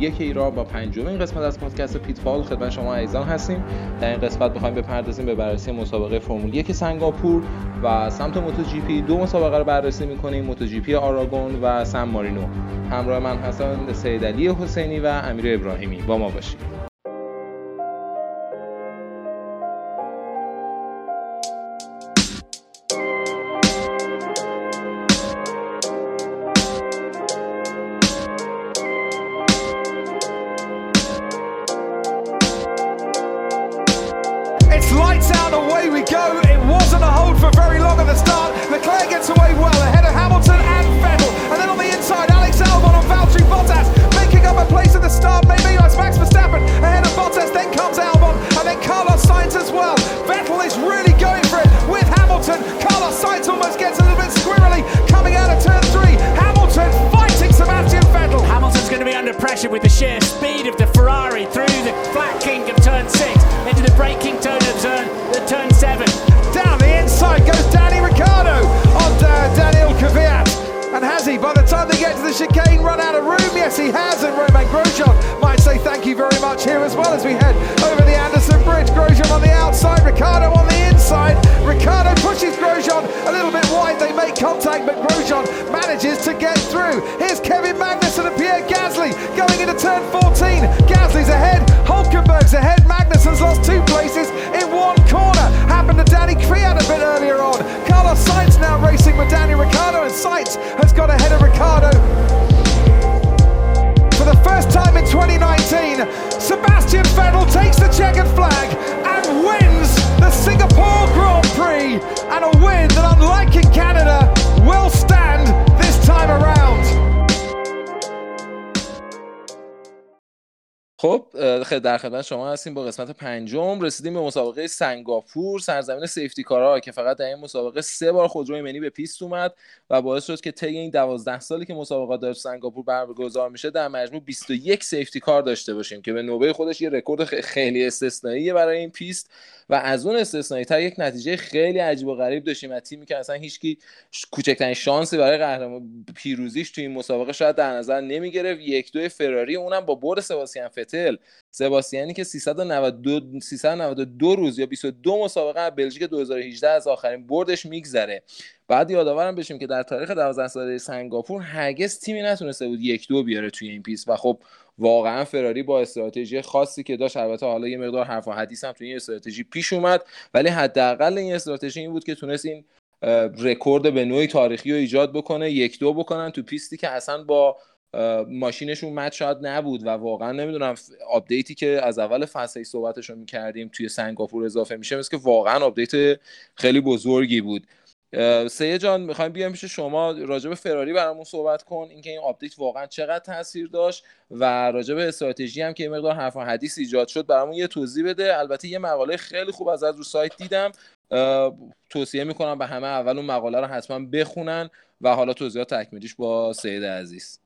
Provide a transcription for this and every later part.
یک ایران با پنجمین قسمت از پادکست پیت وال خدمت شما عزیزان هستیم. در این قسمت بخوایم بپردازیم به بررسی مسابقه فرمول یک سنگاپور و سمت موتو جی پی دو مسابقه رو بررسی می‌کنیم موتو جی پی آراگون و سن مارینو. همراه من هستن سید علی حسینی و امیر ابراهیمی. با ما باشید. turn 14. Gasly's ahead, Hulkenberg's ahead, Magnussen's lost two places in one corner. Happened to Danny Kriad a bit earlier on. Carlos Sainz now racing with Danny Ricciardo, and Sainz has got ahead of Ricciardo. For the first time in 2019, Sebastian Vettel takes the checkered flag and wins the Singapore Grand Prix, and a win that, unlike in Canada, در خدمت شما هستیم. با قسمت پنجم رسیدیم به مسابقه سنگاپور سرزمین safety car ا که فقط در این مسابقه سه بار خودروی ایمنی به پیست اومد و باعث شد که طی این دوازده سالی که مسابقات در سنگاپور برگزار میشه در مجموع 21 safety car داشته باشیم که به نوبه خودش یه رکورد خیلی استثنائیه برای این پیست. و از اون استثنایی تر یک نتیجه خیلی عجیب و غریب داشتیم از تیمی که اصلا هیچکی کوچکترین شانسی برای قهرمان پیروزیش تو این مسابقه شاید در نظر نمی گرفت یک دو فراری اونم با برد سباستین فتل. سباستیانی که 392 392 روز یا 22 مسابقه از بلژیک 2018 از آخرین بردش میگذره. بعد یادآورم بشیم که در تاریخ 12 ساله سنگاپور هرگز تیمی نتونسته بود یک دو بیاره توی این پیست و خب واقعا فراری با استراتژی خاصی که داشت. البته حالا یه مقدار حرف و حدیث هم توی این استراتژی پیش اومد ولی حداقل این استراتژی این بود که تونست این رکورد به نوعی تاریخی رو ایجاد بکنه یک دو بکنن تو پیستی که اصلا با ماشینشون match شاید نبود. و واقعا نمی‌دونم آپدیتی که از اول فصل صحبتش رو می‌کردیم توی سنگاپور اضافه میشه مثل که واقعا آپدیت خیلی بزرگی بود. سه جان می‌خوایم بیایم پیش شما راجع فراری برامون صحبت کن. اینکه این آپدیت واقعا چقدر تاثیر داشت و راجع به استراتژی هم که یه مقدار حرف و حدیث ایجاد شد برامون یه توضیح بده. البته یه مقاله خیلی خوب از از رو سایت دیدم. توصیه می‌کنم به همه اول اون مقاله رو حتما بخونن و حالا توضیحات تکمیلیش با سید عزیز.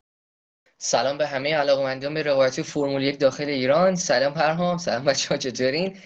سلام به همه علاقمندان به روایتی فرمول یک داخل ایران. سلام پرهام سلام بچه ها چطورین؟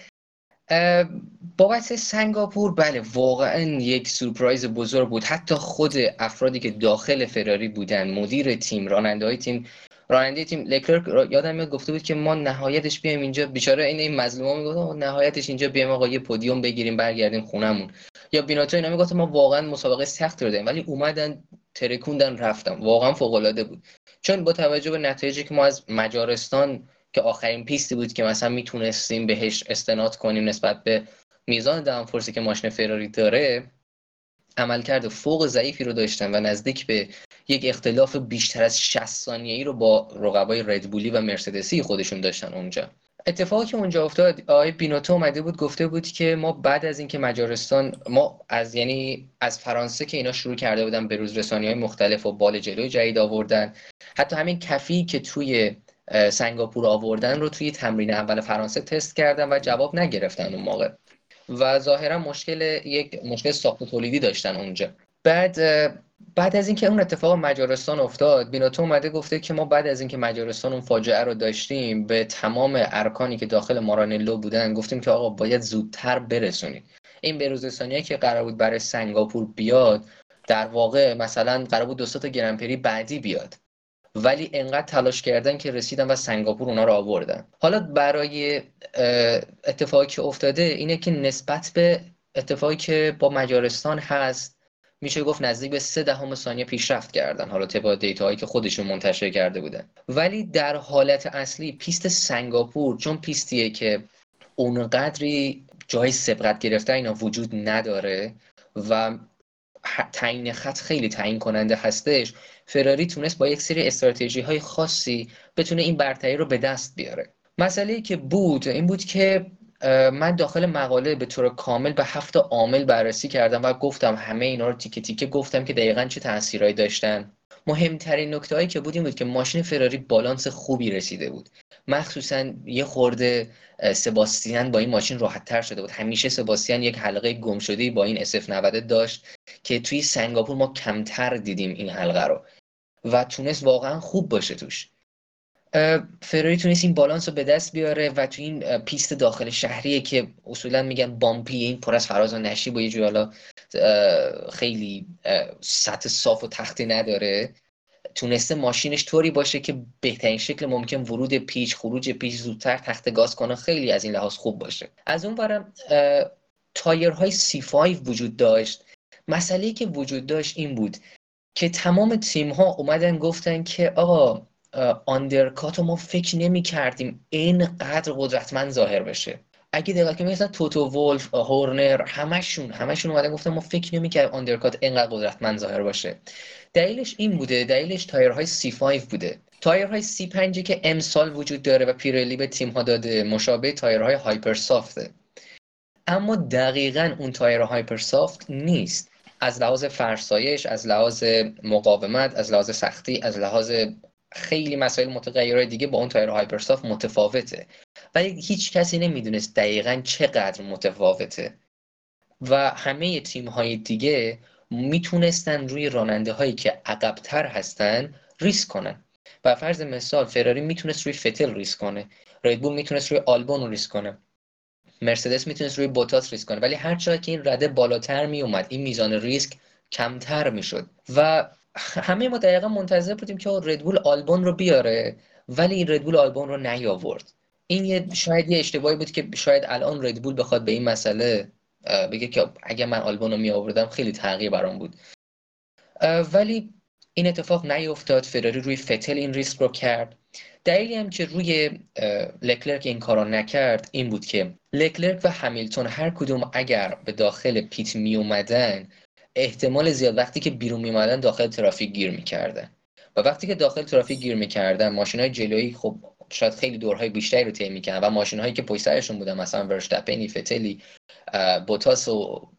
بابت سنگاپور بله واقعا یک سورپرایز بزرگ بود. حتی خود افرادی که داخل فراری بودن مدیر تیم راننده های تیم راننده تیم لکلرک یادم میاد گفته بود که ما نهایتش بیایم اینجا. بیچاره این این مظلوما می‌گفت نهایتش اینجا بیایم آقا یه پودیوم بگیریم برگردیم خونمون یا بیناتو اینا می‌گفت ما واقعا مسابقه سخت رو داریم. ولی اومدن ترکوندن رفتم واقعا فوق العاده بود. چون با توجه به نتایجی که ما از مجارستان که آخرین پیستی بود که مثلا می‌تونستیم بهش استناد کنیم نسبت به میزان دامفورسی که ماشین فراری داره عملکرد فوق ضعیفی رو داشتن و نزدیک به یک اختلاف بیشتر از 60 ثانیه‌ای رو با رقبای ردبولی و مرسدسی خودشون داشتن اونجا. اتفاقی که اونجا افتاد آقای بینوتو اومده بود گفته بود که ما بعد از اینکه مجارستان ما از یعنی از فرانسه که اینا شروع کرده بودن به روز رسانی های مختلف و بال جلوی جدید آوردن حتی همین کفی که توی سنگاپور آوردن رو توی تمرین اول فرانسه تست کردن و جواب نگرفتن اون موقع. و ظاهرا مشکل یک مشکل ساخت تولیدی داشتن اونجا. بعد بعد از اینکه اون اتفاق مجارستان افتاد بیناتو اومده گفته که ما بعد از اینکه مجارستان اون فاجعه رو داشتیم به تمام ارکانی که داخل مارانلو بودن گفتیم که آقا باید زودتر برسونید این بروزرسانی که قرار بود برای سنگاپور بیاد در واقع مثلا قرار بود دو تا گرنپری بعدی بیاد. ولی انقدر تلاش کردن که رسیدن و سنگاپور اونا رو آوردن. حالا برای اتفاقی که افتاده اینه که نسبت به اتفاقی که با مجارستان هست میشه گفت نزدیک به سه دهم ثانیه پیشرفت کردن حالا طبق دیتاهایی که خودشون منتشر کرده بودن. ولی در حالت اصلی پیست سنگاپور چون پیستیه که اونقدری جای سبقت گرفتن اینا وجود نداره و تعیین خط خیلی تعیین کننده هستش. فراری تونست با یک سری استراتژی های خاصی بتونه این برتری رو به دست بیاره. مسئله که بود این بود که من داخل مقاله به طور کامل به هفت عامل بررسی کردم و گفتم همه اینا رو تیکه تیکه گفتم که دقیقا چه تاثیرهایی داشتن. مهمترین نکته هایی که بود این بود که ماشین فراری بالانس خوبی رسیده بود. مخصوصا یه خورده سباستیان با این ماشین راحت تر شده بود. همیشه سباستیان یک حلقه گم شده با این SF90 داشت که توی سنگاپور ما کمتر دیدیم این حلقه رو. و تونست واقعا خوب باشه توش. فراری تونست این بالانس رو به دست بیاره و تو این پیست داخل شهریه که اصولا میگن bumpy این پر از فراز و نشیبه یه حالا خیلی سطح صاف و تختی نداره. تونسته ماشینش طوری باشه که بهترین شکل ممکن ورود پیچ خروج پیچ زودتر تخت گاز کنه خیلی از این لحاظ خوب باشه. از اون برم تایرهای C5 وجود داشت. مسئله که وجود داشت این بود که تمام تیم ها اومدن گفتن که آقا undercut ما فکر نمی کردیم اینقدر قدرتمند ظاهر بشه. اگه دقت کنید مثلا توتو ولف هورنر همشون همشون اومدن گفتن ما فکر نمی کردیم undercut اینقدر قدرتمند ظاهر باشه. دلیلش این بوده دلیلش تایرهای C5 بوده. تایرهای C5 که امسال وجود داره و پیرلی به تیم ها داده مشابه تایرهای hyper soft ه اما دقیقا اون تایر hyper soft نیست. از لحاظ فرسایش از لحاظ مقاومت از لحاظ سختی از لحاظ خیلی مسائل متغیرهای دیگه با اون تایر hyper soft متفاوته. ولی هیچ کسی نمی‌دونست دقیقا چقدر متفاوته. و همه تیم های دیگه می‌تونستن روی راننده هایی که عقبتر هستن ریسک کنن. و فرض مثال فراری می‌تونست روی فتل ریسک کنه. ردبول می‌تونست روی آلبون ریسک کنه. مرسدس می‌تونست روی بوتاس ریسک کنه. ولی هر که این رده بالاتر میومد این میزان ریسک کمتر می‌شد. و همه ما دقیقا منتظر بودیم که ردبول آلبون رو بیاره ولی این ردبول آلبون رو نیاورد. این یه شاید یه اشتباهی بود که شاید الان ردبول بخواد به این مسئله بگه که اگه من آلبون رو می آوردم خیلی تغییر برام بود. ولی این اتفاق نیفتاد. فراری روی فتل این ریسک رو کرد. دلیلی هم که روی لکلرک این کارو نکرد این بود که لکلرک و همیلتون هر کدوم اگر به داخل پیت می اومدن احتمال زیاد وقتی که بیرون می اومدن داخل ترافیک گیر می‌کردن. و وقتی که داخل ترافیک گیر می‌کردن ماشین های جلویی خب شاید خیلی دورهای بیشتری رو طی می‌کردن و ماشین هایی که پشت سرشون بودن مثلا ورشتپنی فتلی بوتاس و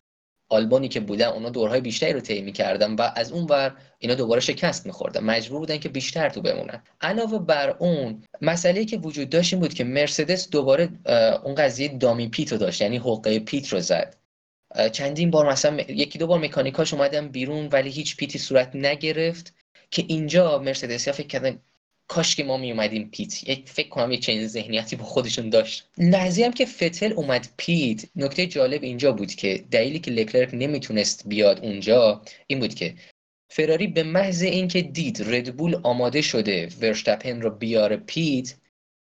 آلبانی که بودن اونا دورهای بیشتری رو طی می‌کردن و از اون ور اینا دوباره شکست میخوردن. مجبور بودن که بیشتر تو بمونن. علاوه بر اون مسئله که وجود داشت این بود که مرسدس دوباره اون قضیه دامی پیت داشت یعنی حقه پیت رو زد. چندین بار مثلا یکی دو بار مکانیکاش اومدن بیرون ولی هیچ پیتی صورت نگرفت که اینجا مرسدس فکر کردن کاش که ما می اومدیم پیت. یک فکر کنم یک چنین ذهنیتی با خودشون داشت. لحظه هم که فتل اومد پیت نکته جالب اینجا بود که دلیلی که لکلرک نمی‌تونست بیاد اونجا این بود که فراری به محض اینکه دید ردبول آماده شده ورشتپن رو بیاره پیت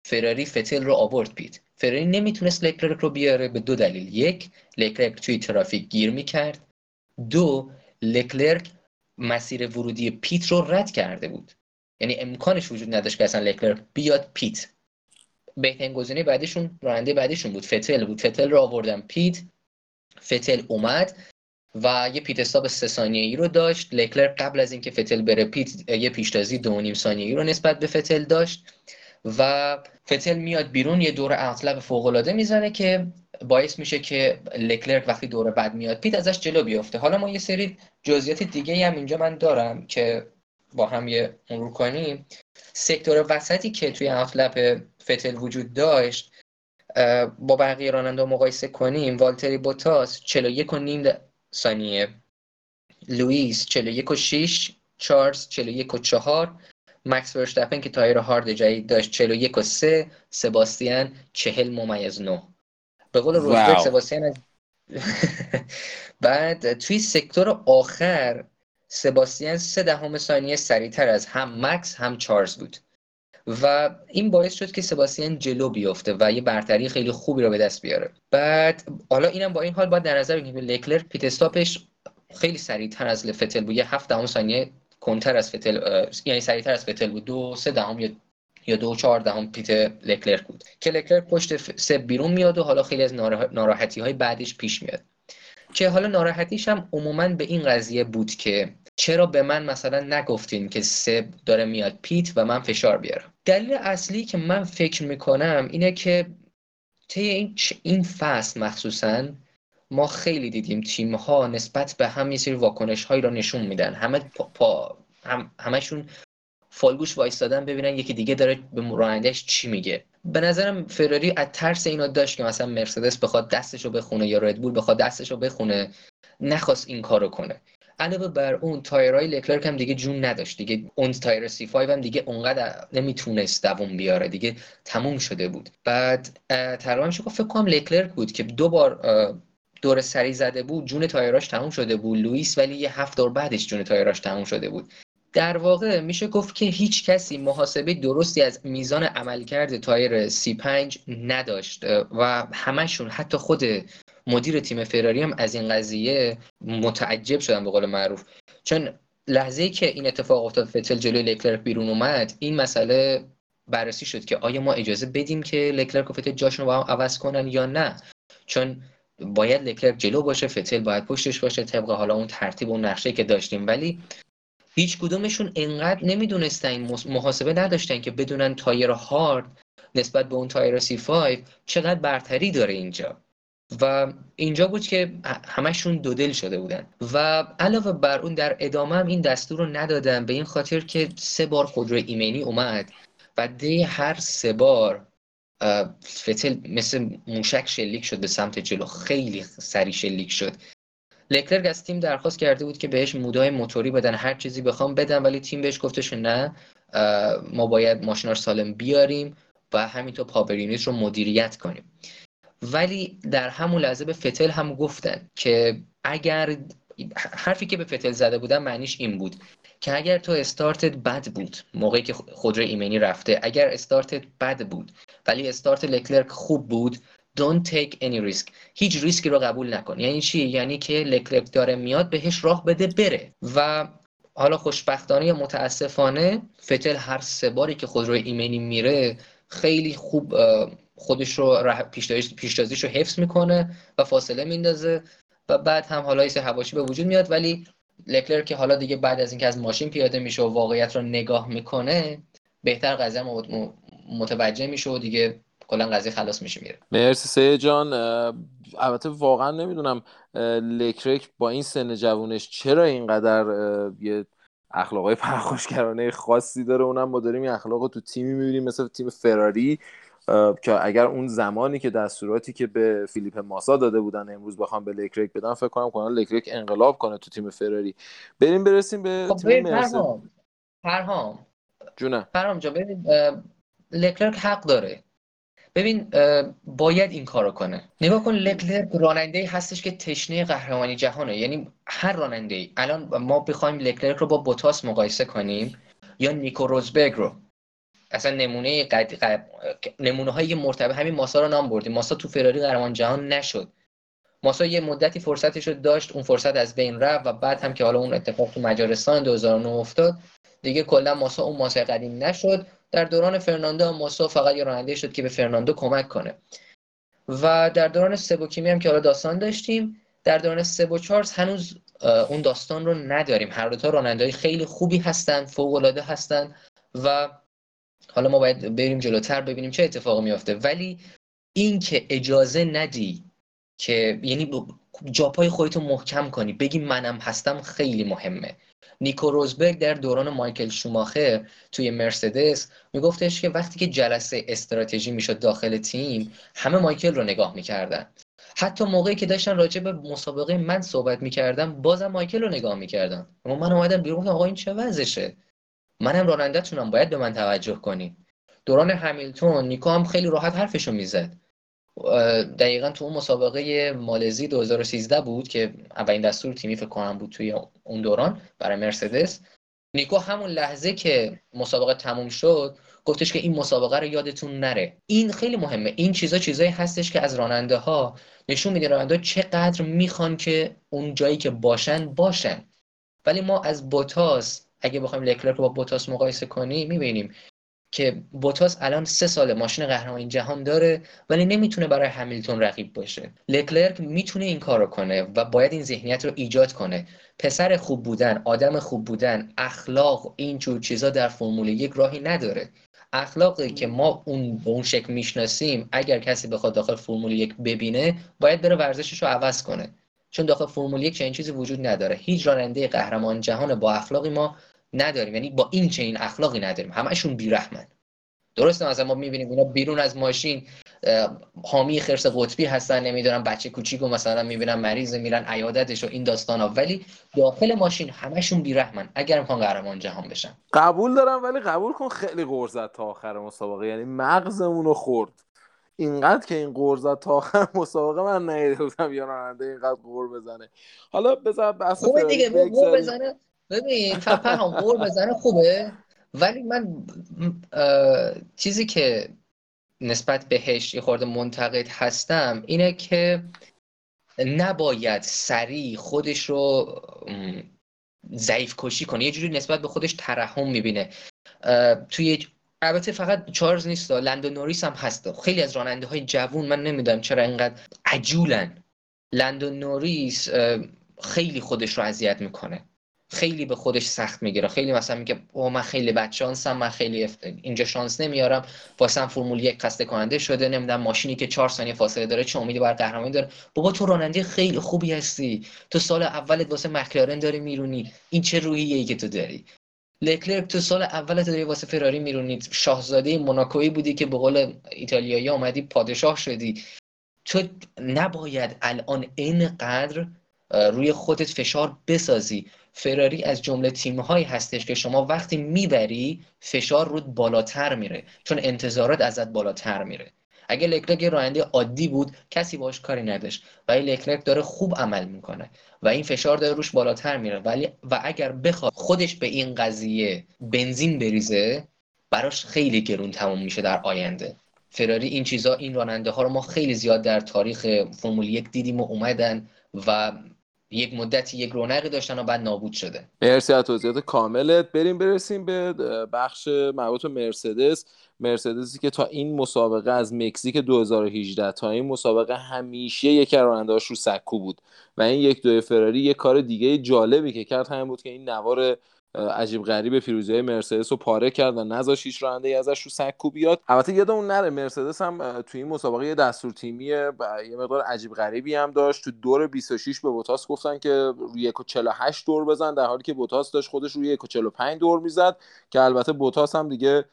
فراری فتل رو آورد pit. فراری نمی‌تونست لکلرک رو بیاره به دو دلیل. یک لکلرک توی ترافیک گیر می‌کرد. دو لکلرک مسیر ورودی pit رو رد کرده بود. یعنی امکانش وجود نداشت که اصلا لکلر بیاد pit. بهترین گزینه بعدشون راننده بعدشون بود. فتل بود. فتل رو آوردن pit. فتل اومد و یه pit stop سه ثانیه ای رو داشت. لکلر قبل از اینکه فتل بره pit یه پیشتازی دو نیم ثانیه ای رو نسبت به فتل داشت و فتل میاد بیرون یه دور اغلب فوق العاده می‌زنه که باعث میشه که لکلرک وقتی دور بعد میاد پیت ازش جلو بیفته. حالا ما یه سری جزئیات دیگه هم اینجا من دارم که با هم یه مرور کنیم سکتور وسطی که توی اوتلپ فتل وجود داشت با بقیه راننده مقایسه کنیم والتری بوتاس 41 و نیم ثانیه لوئیس 41 و 6 چارلز 41 و 4 مکس ورشتپن که تایر هارد جدید داشت 41 و 3 سباستیان 40 ممیز 9 به قول روزبرگ سباستیان بعد توی سکتور آخر سباستین سه دهم ثانیه سریعتر از هم مکس هم چارلز بود. و این باعث شد که سباستین جلو بیفته و یه برتری خیلی خوبی رو به دست بیاره. بعد حالا اینم با این حال باید در نظر بگیریم لکلر پیت استاپش خیلی سریعتر از فتل بود. یه هفت دهم ثانیه کنتر از فتل یعنی سریعتر از فتل بود. دو سه دهم یا یا دو چهار دهم پیت لکلر بود. که لکلر پشت سب بیرون میاد و حالا خیلی از ناراحتی های بعدش پیش میاد. که حالا ناراحتیش هم عموما به این قضیه بود که چرا به من مثلا نگفتین که سب داره میاد پیت و من فشار بیارم. دلیل اصلی که من فکر می‌کنم اینه که طی این, این فصل مخصوصا ما خیلی دیدیم تیم ها نسبت به هم یه سری واکنش هایی را نشون میدن. همه پا, هم همشون فالگوش وایستادن ببینن یکی دیگه داره به رانندهش چی میگه. به نظرم فراری از ترس اینا داشت که مثلا مرسدس بخواد دستشو بخونه یا ردبول بخواد دستشو بخونه نخواست این کارو کنه. علاوه بر اون تایرای لکلرک هم دیگه جون نداشت. دیگه اون تایر سی 5 هم دیگه اونقدر نمی‌تونست دووم بیاره. دیگه تموم شده بود. بعد تقریبا میشه فکر کنم لکلرک بود که دو بار دور سری زده بود جون تایراش تموم شده بود. لوئیس ولی یه هفت دور بعدش جون تایراش تموم شده بود. در واقع میشه گفت که هیچ کسی محاسبه درستی از میزان عملکرد تایر C5 نداشت و همشون حتی خود مدیر تیم فراری هم از این قضیه متعجب شدن به قول معروف. چون لحظه که این اتفاق افتاد فتل جلوی لکلرک بیرون اومد این مسئله بررسی شد که آیا ما اجازه بدیم که لکلرک و فتل جاشون رو با عوض کنن یا نه. چون باید لکلرک جلو باشه فتل باید پشتش باشه طبق حالا اون ترتیب و نقشه که داشتیم. ولی هیچ کدومشون انقدر نمی‌دونستن محاسبه نداشتن که بدونن تایر هارد نسبت به اون تایر C5 چقدر برتری داره اینجا. و اینجا بود که همشون دو دل شده بودن. و علاوه بر اون در ادامه هم این دستور رو ندادن به این خاطر که سه بار خودرو ایمنی اومد و ده هر سه بار فتل مثل موشک شلیک شد به سمت جلو خیلی سری شلیک شد. لکلرک از تیم درخواست کرده بود که بهش مودای موتوری بدن هر چیزی بخوام بدن ولی تیم بهش گفتش نه ما باید ماشینا سالم بیاریم و همینطور پاورینیت رو مدیریت کنیم. ولی در همون لحظه به فتل هم گفتن که اگر حرفی که به فتل زده بودن معنیش این بود که اگر تو استارتت بد بود موقعی که خودرو ایمنی رفته اگر استارتت بد بود ولی استارت لکلرک خوب بود don't take any risk. هیچ ریسکی رو قبول نکن. یعنی چی؟ یعنی که لکلرک داره میاد بهش راه بده بره. و حالا خوشبختانه یا متاسفانه فتل هر سه باری که خودرو ایمنی میره خیلی خوب خودش رو پیشتازیش رو حفظ می‌کنه و فاصله میندازه. و بعد هم حالا یه هواشی به وجود میاد ولی لکلر که حالا دیگه بعد از اینکه از ماشین پیاده میشه و واقعیت رو نگاه می‌کنه بهتر قضیه متوجه میشه و دیگه کلا قضیه خلاص میشه میره. مرسی سه جان. البته واقعا نمی‌دونم لکرک با این سن جوونش چرا اینقدر یه اخلاقای پرخاشگرانه خاصی داره؟ اونم ما داریم این اخلاق تو تیمی می‌بینیم مثل تیم فراری که اگر اون زمانی که دستوراتی که به فیلیپه ماسا داده بودن امروز بخوام به لکلرک بدن فکر کنم کنن لکلرک انقلاب کنه تو تیم فراری. بریم برسیم به خب تیم پرهام. پرهام. جونه پرهام جا ببین لکلرک حق داره. ببین باید این کارو کنه. نگاه کن لکلرک راننده هستش که تشنه قهرمانی جهانه. یعنی هر راننده ای الان ما بخوایم لکلرک رو با بوتاس مقایسه کنیم یا نیکو روزبرگ رو. اصلا نمونه قد... قد... نمونه های مرتبط همین ماسا رو نام بردیم. ماسا تو فراری قهرمان جهان نشد. ماسا یه مدتی فرصتش رو داشت اون فرصت از بین رفت و بعد هم که حالا اون اتفاق تو مجارستان 2009 افتاد دیگه کلا ماسا اون ماسا قدیم نشد. در دوران فرناندو هم فقط یه راننده شد که به فرناندو کمک کنه. و در دوران سبوکیمی هم که حالا داستان داشتیم در دوران سبو چارلز هنوز اون داستان رو نداریم. هر دو تا راننده خیلی خوبی هستن فوق العاده هستن و حالا ما باید بریم جلوتر ببینیم چه اتفاقی میافته. ولی این که اجازه ندی که یعنی جاپای خودتو محکم کنی بگی منم هستم خیلی مهمه. نیکو روزبرگ در دوران مایکل شوماخر توی مرسدس میگفتش که وقتی که جلسه استراتژی می‌شد داخل تیم همه مایکل رو نگاه می‌کردن. حتی موقعی که داشتن راجع به مسابقه من صحبت می‌کردم بازم مایکل رو نگاه می‌کردن. اما من اومدم بیرون آقا این چه وضعشه؟ منم رانندهتونم باید به من توجه کنی. دوران همیلتون نیکو هم خیلی راحت حرفشو می‌زد. دقیقا تو اون مسابقه مالزی 2013 بود که اولین دستور تیمی فکر کنم بود توی اون دوران برای مرسدس. نیکو همون لحظه که مسابقه تموم شد گفتش که این مسابقه رو یادتون نره. این خیلی مهمه. این چیزا چیزایی هستش که از راننده ها نشون میده راننده چقدر می‌خوان که اون جایی که باشن باشن. ولی ما از بوتاس اگه بخوایم لکلرک رو با بوتاس مقایسه کنیم می‌بینیم که بوتاس الان سه سال ماشین قهرمان جهان داره ولی نمی‌تونه برای همیلتون رقیب باشه. لکلرک می‌تونه این کارو کنه و باید این ذهنیت رو ایجاد کنه. پسر خوب بودن آدم خوب بودن اخلاق این جور چیزا در فرمول یک راهی نداره. اخلاقی که ما اون به اون شکل می‌شناسیم اگر کسی بخواد داخل فرمول یک ببینه باید بره ورزشش رو عوض کنه. چون داخل فرمول یک چنین چیزی وجود نداره. هیچ راننده قهرمان جهان با اخلاقی ما نداریم. یعنی با این چنین اخلاقی نداریم. همشون بیرحمن. درسته؟ مثلا ما می‌بینیم اینا بیرون از ماشین حامی خرس قطبی هستن نمی‌دونم بچه کوچیکو مثلا می‌بینن مریض میرن عیادتش و این ها ولی داخل ماشین همشون بیرحمن. اگر می‌خوان قهرمان جهان بشن. قبول دارم ولی قبول کن خیلی غرزت تا آخر مسابقه. یعنی مغزمون رو خورد. اینقدر که این غرزت تا آخر مسابقه من نیده بودم یا راننده اینقدر غور بزنه. حالا بذار بحث دیگه بزنه. ببین هم غور بزنه خوبه ولی من چیزی که نسبت بهش یه خورده منتقد هستم اینه که نباید سریع خودش رو ضعیف کشی کنه. یه جوری نسبت به خودش ترحم می‌بینه. توی البته فقط چارلز نیست لندو نوریس هم هست خیلی از راننده های جوون من نمی‌دونم چرا اینقدر عجولن. لندو نوریس خیلی خودش رو اذیت می‌کنه. خیلی به خودش سخت می‌گیره. خیلی مثلا میگه او من خیلی بد شانسم من خیلی اینجا شانس نمیارم. واسه فرمول یک خسته کننده شده نمی‌دونم ماشینی که چهار ثانیه فاصله داره چه امیدی بر قهرمانی داره. بابا تو راننده خیلی خوبی هستی. تو سال اولت واسه مکلارن داری میرونی. این چه روحیه ای که تو داری؟ لکلرک تو سال اولت داری واسه فراری میرونی. شاهزاده موناکویی بودی که به قول ایتالیایی آمدی پادشاه شدی. تو نباید الان اینقدر روی خودت فشار بسازی. فراری از جمله تیمهایی هستش که شما وقتی می‌بری فشار رود بالاتر میره چون انتظارات ازت بالاتر میره. اگه لکلرک راننده عادی بود کسی باش کاری نداشت ولی لکلرک داره خوب عمل می‌کنه و این فشار داره روش بالاتر میره. ولی و اگر بخواد خودش به این قضیه بنزین بریزه براش خیلی گرون تموم میشه در آینده. فراری این چیزا این راننده ها رو ما خیلی زیاد در تاریخ فرمول یک دیدیم و اومدن و یک مدتی یک رونقی داشتن و بعد نابود شده. مرسی از توضیحات کاملت. بریم برسیم به بخش مربوط به مرسدس. مرسدسی که تا این مسابقه از مکزیک 2018 تا این مسابقه همیشه یک رانندهاش رو سکو بود. و این یک دو فراری یک کار دیگه جالبی که کرد همین بود که این نوار عجیب غریب فیروزی های مرسدس رو پاره کرد و نذاش هیچ راننده ازش رو سکو بیاد. البته یادمون نره مرسدس هم توی این مسابقه یه دستور تیمی یه مقدار عجیب غریبی هم داشت. تو دور 26 به بوتاس گفتن که روی 1.48 دور بزن در حالی که بوتاس داشت خودش روی 1.45 دور می‌زد که البته بوتاس هم دیگه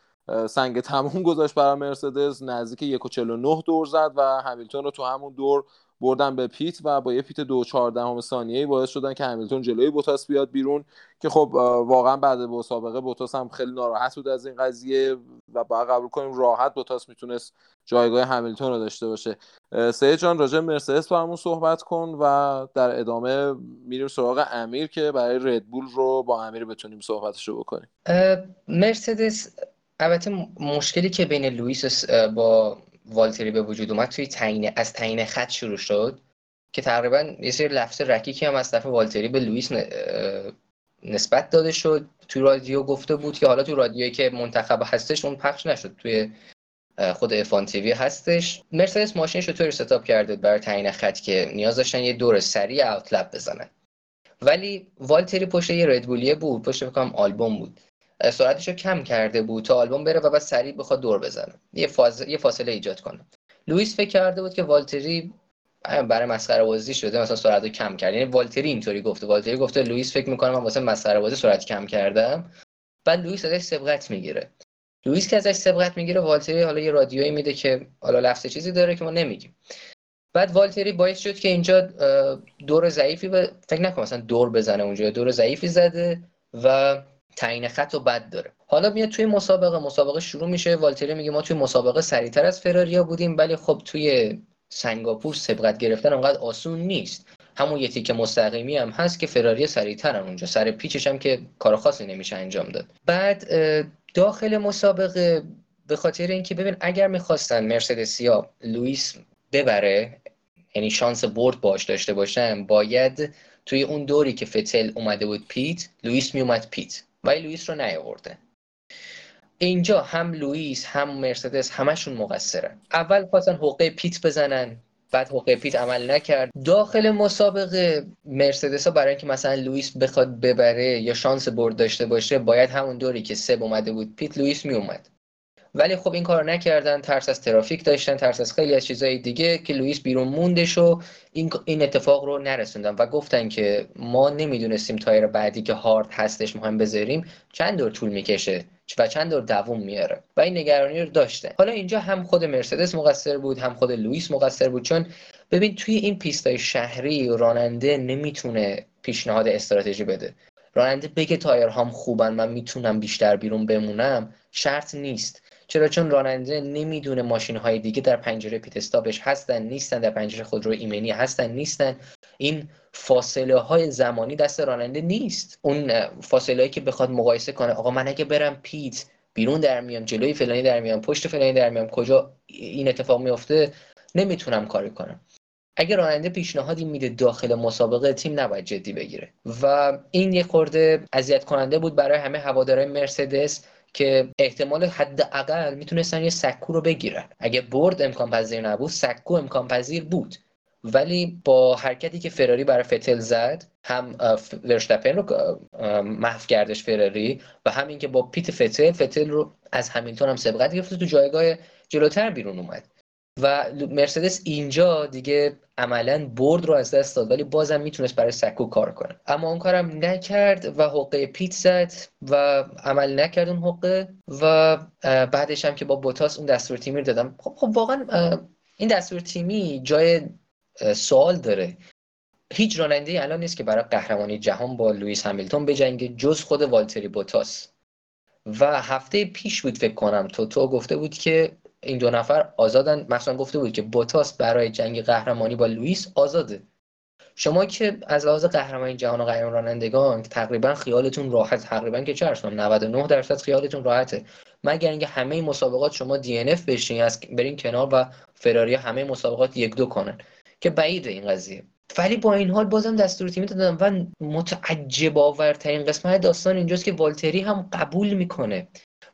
سنگ تموم گذاشت برای مرسدس نزدیک 1.49 دور زد و همیلتون رو تو همون دور بردن به پیت و با یه پیت دو چهاردهم ثانیه‌ای باعث شدن که همیلتون جلوی بوتاس بیاد بیرون که خب واقعا بعد مسابقه بوتاس هم خیلی ناراحت بود از این قضیه و باید قبول کنیم راحت بوتاس می‌تونست جایگاه همیلتون رو داشته باشه. سه جان راجع مرسدس برامون صحبت کن و در ادامه میریم سراغ امیر که برای ردبول رو با امیر بتونیم صحبتش رو بکنیم مرسدس البته مشکلی که بین لوئیس با والتری به وجود اومد توی تعیین از تعیین خط شروع شد که تقریبا یه سری لفظ رکیکی هم از طرف والتری به لوئیس نسبت داده شد. توی رادیو گفته بود که حالا تو رادیویی که منتخب هستش اون پخش نشد توی خود افان تیوی هستش. مرسدس ماشینش رو طوری ستاپ کرده برای تعیین خط که نیاز داشتن یه دور سریع اوتلپ بزنن. ولی والتری پشت یه ردبولیه بود پشت بکنم آلبوم بود. سرعتش رو کم کرده بود تا آلبون بره و بعد سریع بخواد دور بزنه. یه, فاز... یه فاصله ایجاد کنه. لوئیس فکر کرده بود که والتری برای مسخره بازی شده مثلا سرعت رو کم کرد یعنی والتری اینطوری گفته. والتری گفته لوئیس فکر می‌کنه من واسه مسخره بازی سرعت کم کردم. بعد لوئیس ازش سبقت می‌گیره. لوئیس که ازش سبقت می‌گیره والتری حالا یه رادیویی میده که حالا لفظ چیزی داره که ما نمیگیم. بعد والتری باعث شد که اینجا دور ضعیفی ب... فکر نکنم مثلا دور بزنه اونجا. دور ضعیفی زده و تعیین خط و بد داره. حالا میاد توی مسابقه مسابقه شروع میشه. والتری میگه ما توی مسابقه سریعتر از فراریا بودیم ولی خب توی سنگاپور سبقت گرفتن اونقدر آسون نیست. همون یه تیکه مستقیمی هم هست که فراری سریعترن اونجا. سر پیچش هم که کار خاصی نمیشه انجام داد. بعد داخل مسابقه به خاطر اینکه ببین اگر می‌خواستن مرسدسیا لوئیس ببره یعنی شانس برد باش داشته باشن باید توی اون دوری که فتل اومده بود pit لوئیس میومد pit. ولی لوئیس رو نیاورده. اینجا هم لوئیس هم مرسدس همشون مقصرن اول خواستن حقه pit بزنن بعد حقه pit عمل نکرد. داخل مسابقه مرسدس ها برای اینکه مثلا لوئیس بخواد ببره یا شانس برد داشته باشه باید همون دوری که سب اومده بود pit لوئیس می اومد ولی خب این کار نکردن ترس از ترافیک داشتن ترس از خیلی از چیزهای دیگه که لوئیس بیرون موندش و این اتفاق رو نرسوندن و گفتن که ما نمی‌دونستیم تایر بعدی که هارد هستش هم بذاریم چند دور طول می‌کشه و چند دور دووم میاره و این نگرانی رو داشته حالا اینجا هم خود مرسدس مقصر بود هم خود لوئیس مقصر بود چون ببین توی این پیستای شهری راننده نمی‌تونه پیشنهاد استراتژی بده. راننده بگه تایرهام خوبن من می‌تونم بیشتر بیرون بمونم شرط نیست. چرا؟ چون راننده نمی‌دونه ماشین های دیگه در پنجره pit stop ش هستن نیستن در پنجره خودرو ایمنی هستن نیستن. این فاصله های زمانی دست راننده نیست. اون فاصله هایی که بخواد مقایسه کنه آقا من اگه برم پیت بیرون در میام جلوی فلانی در میام پشت فلانی در میام کجا این اتفاق میفته نمی‌تونم کاری کنم. اگر راننده پیشنهادی میده داخل مسابقه تیم نباید جدی بگیره. و این یه خورده اذیت کننده بود برای همه هوادارهای مرسدس. که احتمال حداقل می‌تونستن یه سکو رو بگیرن. اگه برد امکان پذیر نبود سکو امکان پذیر بود. ولی با حرکتی که فراری برای فتل زد هم ورشتپن رو محو کردش فراری و همین که با پیت فتل فتل رو از همیلتون هم سبقت گرفته تو جایگاه جلوتر بیرون اومد. و مرسدس اینجا دیگه عملا برد رو از دست داد ولی بازم می‌تونست برای سکو کار کنه. اما اون کارم نکرد و حقه پیت زد و عمل نکرد اون حقه و بعدش هم که با بوتاس اون دستور تیمی رو دادم. خب, خب واقعا این دستور تیمی جای سوال داره. هیچ راننده الان نیست که برای قهرمانی جهان با لوئیس همیلتون بجنگه جز خود والتری بوتاس. و هفته پیش بود فکر کنم تو تو گفته بود که این دو نفر آزادن. مثلا گفته بود که بوتاس برای جنگ قهرمانی با لوئیس آزاده. شما که از لحاظ قهرمانی جهان و قهرمان رانندگان تقریبا خیالتون راحت. تقریبا که چه 99 درصد خیالتون راحته. مگر اینکه همه مسابقات شما DNF بشین از برین کنار و فراری همه مسابقات یک دو کنن. که بعید این قضیه. ولی با این حال بازم دستور تیمی دادن و متعجب آورترین قسمت داستان اینجاست که والتری هم قبول می‌کنه.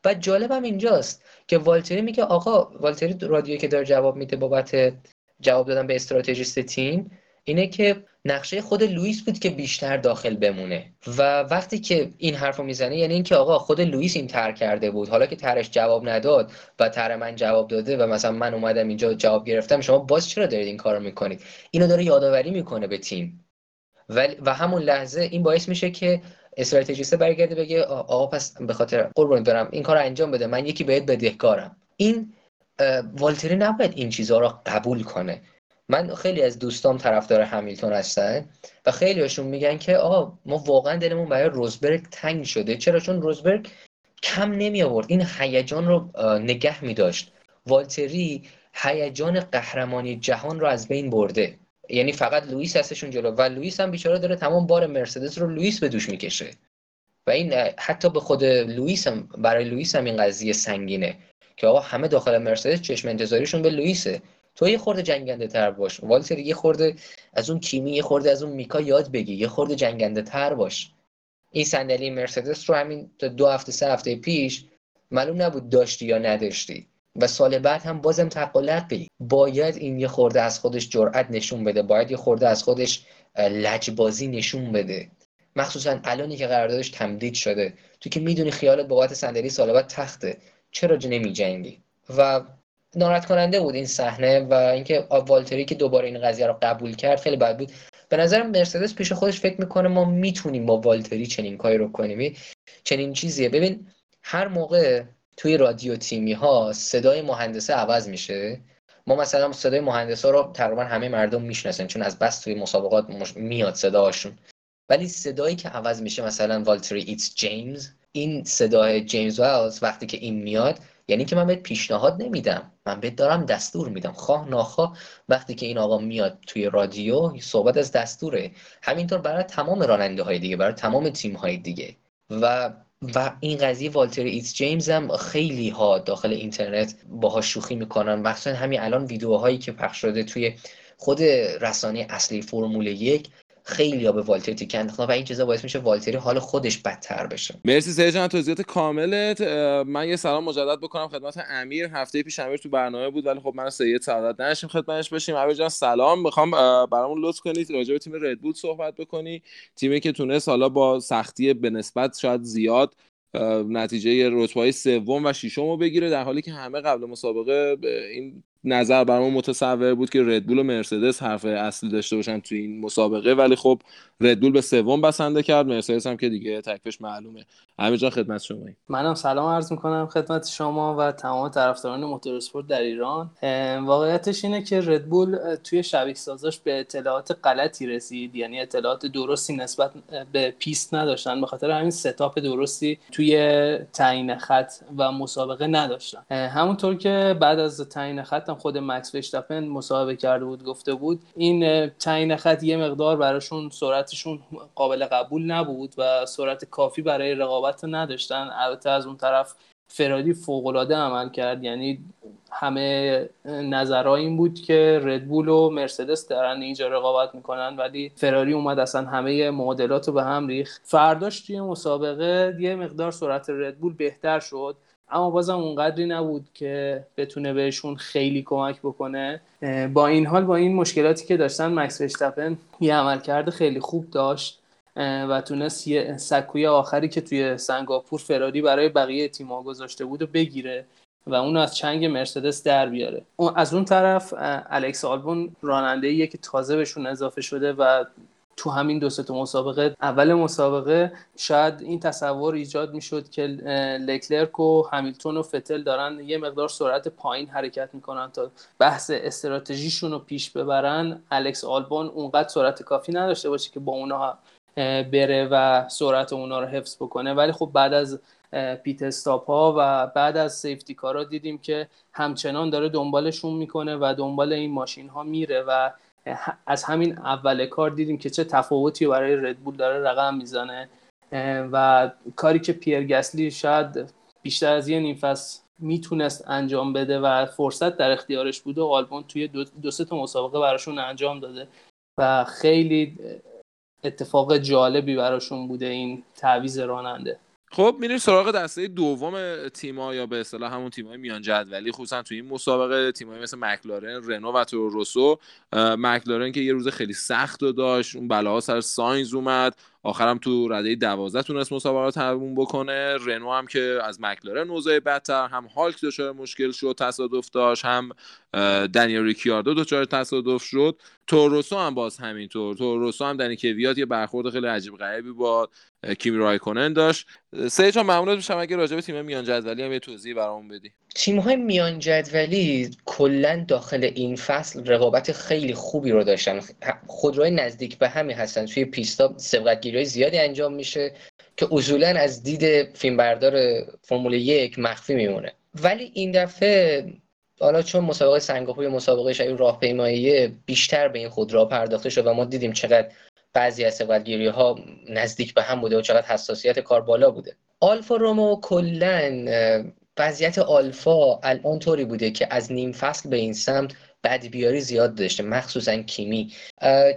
و جالبم اینجاست. که والتری میگه آقا والتری رادیو که داره جواب میده بابت جواب دادن به استراتژیست تیم اینه که نقشه خود لوئیس بود که بیشتر داخل بمونه. و وقتی که این حرفو می‌زنه یعنی اینکه آقا خود لوئیس این طرح کرده بود. حالا که طرحش جواب نداد و تر من جواب داده و مثلا من اومدم اینجا جواب گرفتم شما باز چرا دارید این کارو می‌کنید؟ اینو داره یادآوری می‌کنه به تیم. و, و همون لحظه این باعث میشه که استراتژیست برگرده بگه آقا پس به خاطر قربونت برم این کار انجام بده من یکی بهت بدهکارم. این والتری نباید این چیزها رو قبول کنه. من خیلی از دوستام طرفدار همیلتون هستن و خیلی هاشون میگن که آقا ما واقعا دلمون برای روزبرگ تنگ شده. چرا؟ چون روزبرگ کم نمی آورد. این هیجان رو نگه می داشت والتری هیجان قهرمانی جهان رو از بین برده. یعنی فقط لوئیس هستشون جلو. و لوئیس هم بیچاره داره تمام بار مرسدس رو لوئیس به دوش می‌کشه. و این حتی به خود لوئیس هم برای لوئیس هم این قضیه سنگینه که آقا همه داخل مرسدس چشم انتظاریشون به لوئیسه. تو یه خورده جنگنده تر باش. والتر یه خورده از اون کیمی یه خورده از اون میکا یاد بگیر. یه خورده جنگنده تر باش. این صندلی مرسدس رو همین دو هفته سه هفته پیش معلوم نبود داشتی یا نداشتی. و سال بعد هم بازم تقلق بگی باید این یه خورده از خودش جرأت نشون بده. باید یه خورده از خودش لجبازی نشون بده. مخصوصا الانی که قراردادش تمدید شده. تو که می‌دونی خیالت بابت صندلی سال بعد تخته. چرا نمی جنگی و ناراحت کننده بود این صحنه و اینکه والتری که دوباره این قضیه رو قبول کرد خیلی بد بود. به نظرم مرسدس پیش خودش فکر می‌کنه ما می‌تونیم با والتری چنین کاری رو کنیم. چنین چیزیه. ببین هر موقع توی رادیو تیمی ها صدای مهندسه عوض میشه. ما مثلا صدای مهندسا رو تقریبا همه مردم می‌شناسن چون از بس توی مسابقات میاد صداشون. ولی صدایی که عوض میشه مثلا والتری ایتس جیمز این صدای جیمز والز وقتی که این میاد یعنی که من بهت پیشنهاد نمیدم. من بهت دارم دستور میدم. خواه ناخواه وقتی که این آقا میاد توی رادیو صحبت از دستوره. همینطور برای تمام راننده های دیگه برای تمام تیم های دیگه. و و این قضیه والتر ایتس جیمز هم خیلی ها داخل اینترنت باها شوخی می‌کنن. مخصوصا همین الان ویدیوهایی که پخش شده توی خود رسانه اصلی فرمول یک خیلی به والتری تیکه انداختن و این چیزا باعث میشه والتری حال خودش بدتر بشه. مرسی سه جان توضیحات کاملت. من یه سلام مجدد بکنم خدمت امیر. هفته پیش امیر تو برنامه بود ولی خب من سید سعادت نشیم خدمتش بشیم امیر جان سلام. می‌خوام برامون لطف کنید راجع به تیم ردبول صحبت بکنی. تیمی که تونست حالا با سختی به نسبت شاید زیاد نتیجه رتبه سوم و ششم رو بگیره در حالی که همه قبل مسابقه این نظر برامون متصور بود که ردبول و مرسدس حرف اصلی داشته باشن تو این مسابقه. ولی خب ردبول به سوم بسنده کرد. مرسدس هم که دیگه تکلیفش معلومه. جا خدمت شما منم سلام عرض می‌کنم خدمت شما و تمام طرفداران موتورسپورت در ایران. واقعیتش اینه که ردبول توی شبیه سازاش به اطلاعات غلطی رسید. یعنی اطلاعات درستی نسبت به پیست نداشتن. به خاطر همین setup درستی توی تعیین خط و مسابقه نداشتن. همونطور که بعد از تعیین خط خود مکس ورشتاپن مصاحبه کرده بود گفته بود. این تعیین خط یه مقدار براشون سرعتشون قابل قبول نبود و سرعت کافی برای رقابت نداشتن. البته از اون طرف فرادی فوقالعاده عمل کرد. یعنی همه نظرها این بود که ردبول و مرسدس دارن اینجا رقابت می‌کنن ولی فراری اومد اصلا همه معادلات رو به هم ریخت. فرداش توی مسابقه یه مقدار سرعت ردبول بهتر شد. اما بازم اونقدری نبود که بتونه بهشون خیلی کمک بکنه. با این حال با این مشکلاتی که داشتن مکس وشتپن یه عملکرد خیلی خوب داشت و تونست یه سکوی آخری که توی سنگاپور فراری برای بقیه تیم‌ها گذاشته بود و بگیره و اون از چنگ مرسدس در بیاره. از اون طرف الکس آلبون راننده که تازه بهشون اضافه شده و تو همین دو تا مسابقه اول مسابقه شاید این تصور ایجاد می‌شد که لکلرک و همیلتون و فتل دارن یه مقدار سرعت پایین حرکت می‌کنن تا بحث استراتژیشون رو پیش ببرن. الکس آلبون اونقدر سرعت کافی نداشته باشه که با اونا بره و سرعت اونا رو حفظ بکنه. ولی خب بعد از پیت استاپ ها و بعد از سیفتی کارا دیدیم که همچنان داره دنبالشون می‌کنه و دنبال این ماشین ها میره و از همین اول کار دیدیم که چه تفاوتی برای ردبول داره رقم می‌زنه. و کاری که پیر گسلی شاید بیشتر از یه نیم فصل می‌تونست انجام بده و فرصت در اختیارش بوده و آلبون توی دو, دو سه تا مسابقه براشون انجام داده. و خیلی اتفاق جالبی براشون بوده این تعویز راننده. خب میریم سراغ دسته دوم تیما یا به اصطلاح همون تیمای میان جدولی خصوصا توی این مسابقه تیمایی مثل مکلارن رنو و روسو. مکلارن که یه روز خیلی سخت رو داشت اون بلاها سر ساینز اومد. آخرم تو رده دوازده تونست مسابقه تموم بکنه. رنو هم که از مکلارن اوضاع بدتر هم هالک دچار مشکل شد تصادف داشت هم دنیل ریکیاردو دچار تصادف شد. توروسو هم باز همینطور. توروسو هم دنی کویات یه برخورد خیلی عجیب غریبی با کیمی رایکونن داشت. سه جان ممنون میشم اگه راجع به تیم میان جدولی هم یه توضیح برامون بدی. تیم های میان جدولی کلا داخل این فصل رقابت خیلی خوبی رو داشتن. خودروی نزدیک به همین هستن. توی پیستا سبقت های زیادی انجام میشه که اصولا از دید فیلمبردار فرمول یک مخفی میمونه. ولی این دفعه حالا چون مسابقه سنگاپور مسابقه شبیه راهپیمایی بیشتر به این خودرو پرداخته شد و ما دیدیم چقدر بعضی از سبقتگیری ها نزدیک به هم بوده و چقدر حساسیت کار بالا بوده. آلفا رومو کلا وضعیت آلفا الان طوری بوده که از نیم فصل به این سمت بدبیاری زیاد داشته مخصوصا کیمی.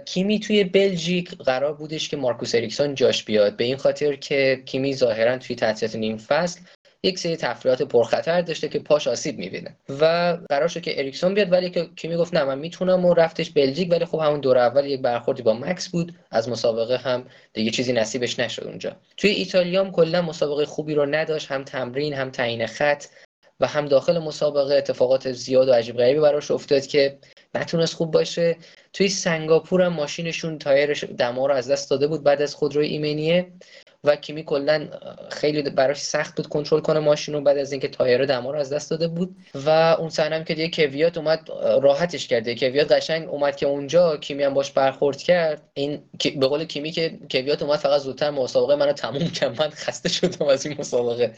کیمی توی بلژیک قرار بودش که مارکوس اریکسون جاش بیاد. به این خاطر که کیمی ظاهرا توی تعطیلات نیم فصل یک سری تفریحات پرخطر داشته که پاش آسیب می‌بینه. و قرار شد که اریکسون بیاد ولی که کیمی گفت نه من می‌تونم و رفتش بلژیک ولی خب همون دور اول یک برخوردی با مکس بود. از مسابقه هم دیگه چیزی نصیبش نشد اونجا. توی ایتالیا هم کلا مسابقه خوبی رو نداشت هم تمرین هم تعیین خط و هم داخل مسابقه اتفاقات زیاد و عجیب غریبی براش افتاد که نتونست خوب باشه. توی سنگاپور هم ماشینشون تایرش دما رو از دست داده بود بعد از خودروی ایمنیه. و کیمی کلا خیلی براش سخت بود کنترل کنه ماشین رو بعد از اینکه تایر دما رو از دست داده بود. و اون صحنه که دیگه کویات اومد راحتش کرده کویات قشنگ اومد که اونجا کیمی هم باش برخورد کرد. این به قول کیمی که کویات اومد فقط زودتر مسابقه منو تموم کرد. من خسته شدم از این مسابقه.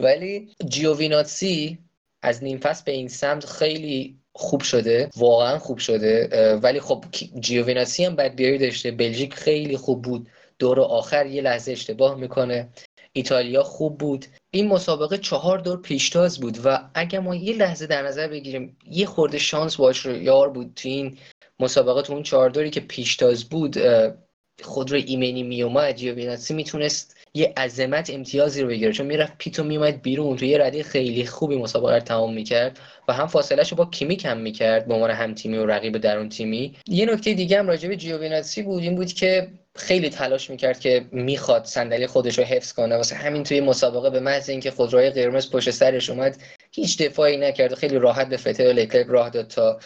ولی جیوویناتسی از نیم فصل به این سمت خیلی خوب شده. واقعا خوب شده. ولی خب جیوویناسی هم بدبیاری داشته. بلژیک خیلی خوب بود. دور آخر یه لحظه اشتباه می‌کنه. ایتالیا خوب بود. این مسابقه چهار دور پیشتاز بود و اگر ما یه لحظه در نظر بگیریم یه خورده شانس باش یار بود تو این مسابقه تو اون چهار دوری که پیشتاز بود خود رو ایمنی میومد جیوویناسی می‌تونست یه عظمت امتیازی رو بگیره. چون می‌رفت پیتو میومد بیرون. تو یه رده خیلی خوبی مسابقه رو تمام می‌کرد و هم فاصله رو با کیمی کم می‌کرد به عنوان هم تیمی و رقیب درون تیمی. یه نکته دیگه هم راجع به جیوویناتسی بود. این بود که خیلی تلاش می‌کرد که می‌خواد صندلی خودش رو حفظ کنه. واسه همین توی مسابقه به محض اینکه خودروی قرمز پشت سرش اومد هیچ دفاعی نکرد و خیلی راحت به فتل و لکلک راه داد تا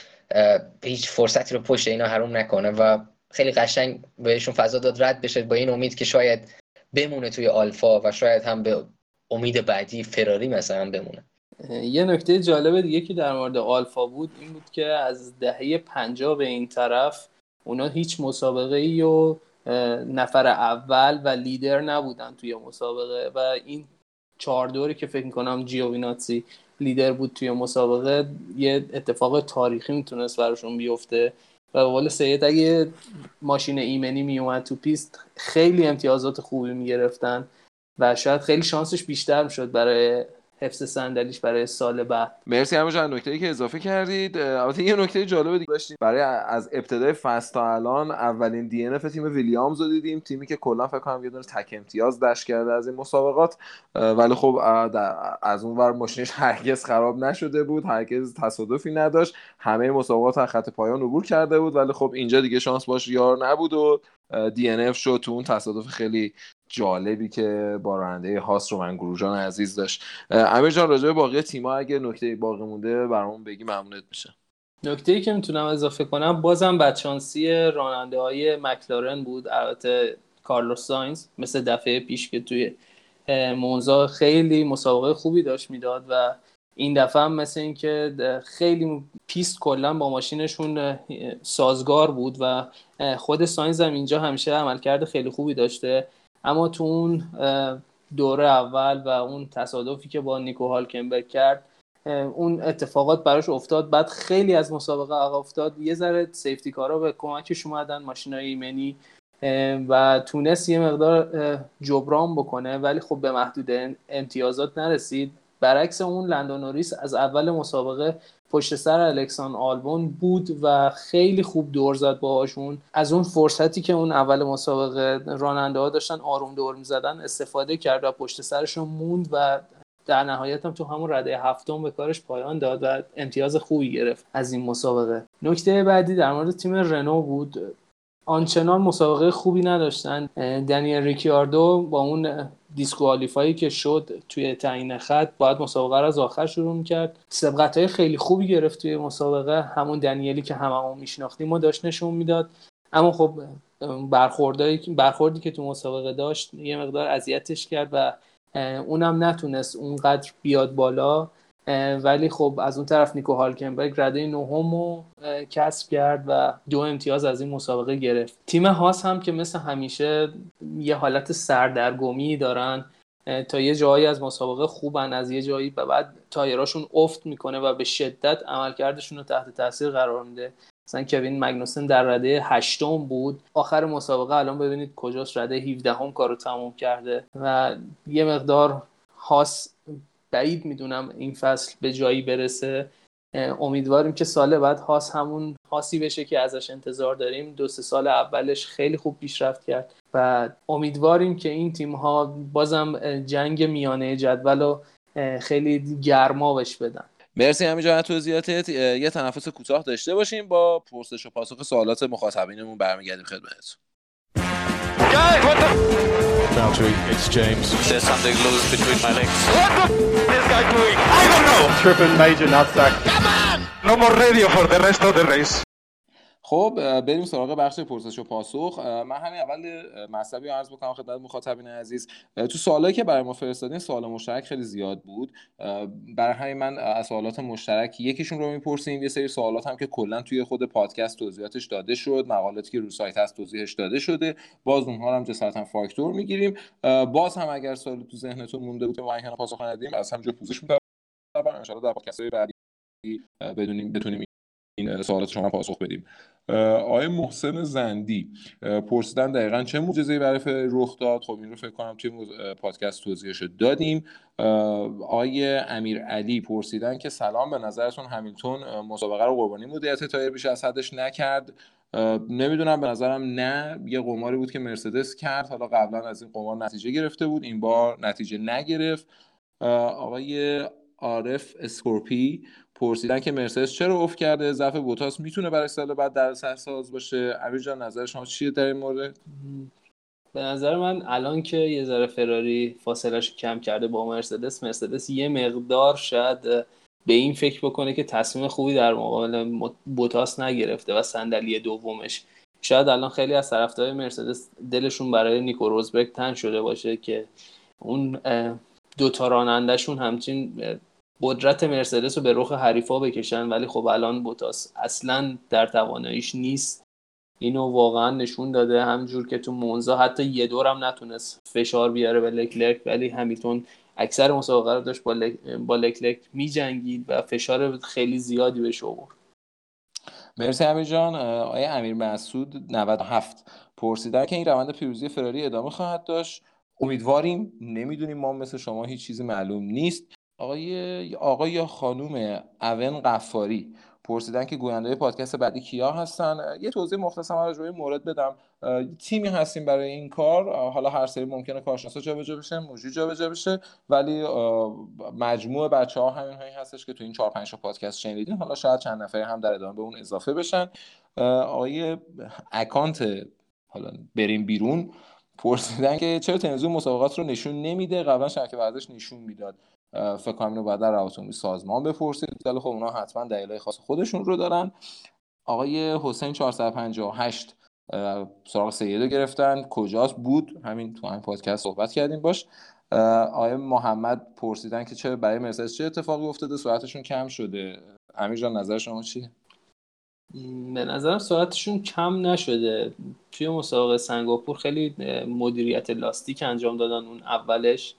هیچ فرصتی رو پشت اینا حروم نکنه و خیلی قشنگ بهشون فضا داد. رد بشه با این امید که شاید بمونه توی آلفا و شاید هم به امید بعدی فراری مثلا بمونه. یه نکته جالب دیگه که در مورد آلفا بود این بود که از دهه پنجاه به این طرف اونا هیچ مسابقه ای و نفر اول و لیدر نبودن توی مسابقه و این چهار دوری که فکر کنم جیوویناتسی لیدر بود توی مسابقه یه اتفاق تاریخی می‌تونست براشون بیفته. و قول سید اگه ماشین ایمنی میومد تو پیست خیلی امتیازات خوبی می‌گرفتن و شاید خیلی شانسش بیشتر می‌شد برای حفظ صندلیش برای سال بعد. مرسی همه جان نکته که اضافه کردید البته یه نکته جالب دیگه داشتیم. برای از ابتدای فصل تا الان اولین دی ان تیم ویلیامز رو دیدیم تیمی که کلا فکر کنم یه دونه تک امتیاز داشت کرده از این مسابقات. ولی خب از اون ور ماشینش هرگز خراب نشده بود هرگز تصادفی نداشت. همه مسابقات از خط پایان عبور کرده بود ولی خب اینجا دیگه شانس باش یار نبود و DNF شد تو اون تصادف خیلی جالبی که با راننده هاس رومن گروجان عزیز داشت. امیر جان راجع به باقی تیم‌ها اگه نکته باقی مونده برامون بگی ممنونت میشه. نکته ای که می‌تونم اضافه کنم بازم بدشانسی راننده های مکلارن بود البته کارلوس ساینز مثل دفعه پیش که توی مونزا خیلی مسابقه خوبی داشت می‌داد و این دفعه هم مثل اینکه خیلی پیست کلا با ماشینشون سازگار بود و خود ساینز هم اینجا همیشه عملکرد خیلی خوبی داشته. اما تو اون دوره اول و اون تصادفی که با نیکو هالکنبرگ کرد اون اتفاقات براش افتاد. بعد خیلی از مسابقه عقب افتاد. یه ذره safety car ا به کمکش اومدن ماشینای ایمنی و تونست یه مقدار جبران بکنه. ولی خب به محدوده امتیازات نرسید. برعکس اون لندو نوریس از اول مسابقه پشت سر الکسان آلبون بود و خیلی خوب دور زد باهاشون. از اون فرصتی که اون اول مسابقه راننده ها داشتن آروم دور می‌زدن استفاده کرد و پشت سرشون موند و در نهایت هم تو همون رده هفتم به کارش پایان داد و امتیاز خوبی گرفت از این مسابقه. نکته بعدی در مورد تیم رنو بود. آنچنان مسابقه خوبی نداشتن. دنیل ریکیاردو با اون دیسکوالیفایی که شد توی تعیین خط باید مسابقه رو از آخر شروع می‌کرد. سبقت های خیلی خوبی گرفت توی مسابقه. همون دنیلی که هممون میشناختیم و داشت نشون می‌داد. اما خب برخوردی که تو مسابقه داشت یه مقدار اذیتش کرد و اونم نتونست اونقدر بیاد بالا. ولی خب از اون طرف نیکو هالکنبرگ رده نهم رو کسب کرد و دو امتیاز از این مسابقه گرفت. تیم هاس هم که مثل همیشه یه حالت سردرگمی دارن تا یه جایی از مسابقه خوبن از یه جایی به بعد تایراشون افت می‌کنه و به شدت عملکردشون رو تحت تاثیر قرار میده. مثلا کوین مگنوسن در رده هشتم بود. آخر مسابقه الان ببینید کجاست رده 17 هم کارو تموم کرده و یه مقدار هاس بعید می‌دونم این فصل به جایی برسه. امیدواریم که سال بعد هاس همون هاسی بشه که ازش انتظار داریم. دو سه سال اولش خیلی خوب پیشرفت کرد و امیدواریم که این تیم ها بازم جنگ میانه جدول رو خیلی گرما بش بدن. مرسی همینجا توضیحاتت. یه تنفس کوتاه داشته باشیم با پرسش و پاسخ سوالات مخاطبینمون برمیگردیم خدمتتون. Guys, what the... Valtteri, it's James. There's something loose between my legs. What the f- this guy doing? I don't know. Tripping major nutsack. Come on! No more radio for the rest of the race. خب بریم سراغ بخش پرسش و پاسخ. من همین اول مطلبی عرض بکنم خدمت مخاطبین عزیز. تو سوالایی که برای ما فرستادین سوال مشترک خیلی زیاد بود. برای همین من از سوالات مشترک یکیشون رو می‌پرسیم. یه سری سوالات هم که کلا توی خود پادکست توضیحاتش داده شد مقالاتی که رو سایت هست توضیحش داده شده. باز اونها هم جسارتا فاکتور می‌گیریم. باز هم اگر سوال تو ذهنتون مونده بود که ما پاسخ ندیم از همجا پوزش می‌کنم ان در پادکست بعدی بدونیم بتونیم این سوالات شما پاسخ بدیم. آقای محسن زندی پرسیدن دقیقا چه معجزه‌ای برای رخ داد؟ خب این رو فکر کنم توی پادکست توضیحش دادیم. آقای امیر علی پرسیدن که سلام به نظرتون همیلتون مسابقه رو قربانی مدیریت تایر بیش از حدش نکرد؟ نمی‌دونم به نظرم نه. یه قماری بود که مرسدس کرد. حالا قبلا از این قمار نتیجه گرفته بود. این بار نتیجه نگرفت. آقای عارف اسکورپی پرسیدن که مرسدس چرا افت کرده؟ ضعف بوتاس می‌تونه برای سال بعد دردسرساز باشه؟ امیر جان نظر شما چیه در این مورد؟ به نظر من الان که یه ذره فراری فاصلش کم کرده با مرسدس مرسدس یه مقدار شاید به این فکر بکنه که تصمیم خوبی در مقابل بوتاس نگرفته و صندلی دومش. شاید الان خیلی از طرفدارای مرسدس دلشون برای نیکو روزبرگ تن شده باشه که اون دوتا رانندهشون همچین قدرت مرسدس رو به رخ حریفا بکشن ولی خب الان بوتاس اصلا در تواناییش نیست. اینو واقعا نشون داده. همجور که تو مونزا حتی یه دورم نتونست فشار بیاره به لکلک ولی همیتون اکثر مسابقه رو داشت با, لک... با لکلک می جنگید و فشار خیلی زیادی بهش آورد. مرسی امیر جان. آیا امیر مسعود 97 پرسیدن که این روند پیروزی فراری ادامه خواهد داشت؟ امیدواریم نمی‌دونیم ما مثل شما هیچ چیزی معلوم نیست. آقای آقای یا خانوم اون قفاری پرسیدن که گوینده پادکست بعدی کیا هستن. یه توضیح مختصر راجع به مورد بدم. تیمی هستیم برای این کار. حالا هر سری ممکنه کارشناسا جابجا بشه موجی جابجا بشه. ولی مجموع بچه ها همین هایی هستش که تو این 4 5 پادکست شنیدین. حالا شاید چند نفری هم در ادامه به اون اضافه بشن. آقای اکانت حالا بریم بیرون. پرسیدن که چرا تلویزیون مسابقات رو نشون نمیده؟ قبلا شرکت ورزش نشون می‌داد. فکر کنم اینو بعد در سازمان بپرسید. ولی خب اونا حتما دلایل خاص خودشون رو دارن. آقای حسین 458 سراغ سیدو گرفتن. کجاست؟ بود. همین تو همین پادکست صحبت کردیم باش. آقای محمد پرسیدن که چه برای مرسدس چه اتفاقی افتاده؟ سرعتشون کم شده. امیر جان نظر شما چیه؟ به نظرم سرعتشون کم نشده. توی مسابقه سنگاپور خیلی مدیریت لاستیک انجام دادن اون اولش.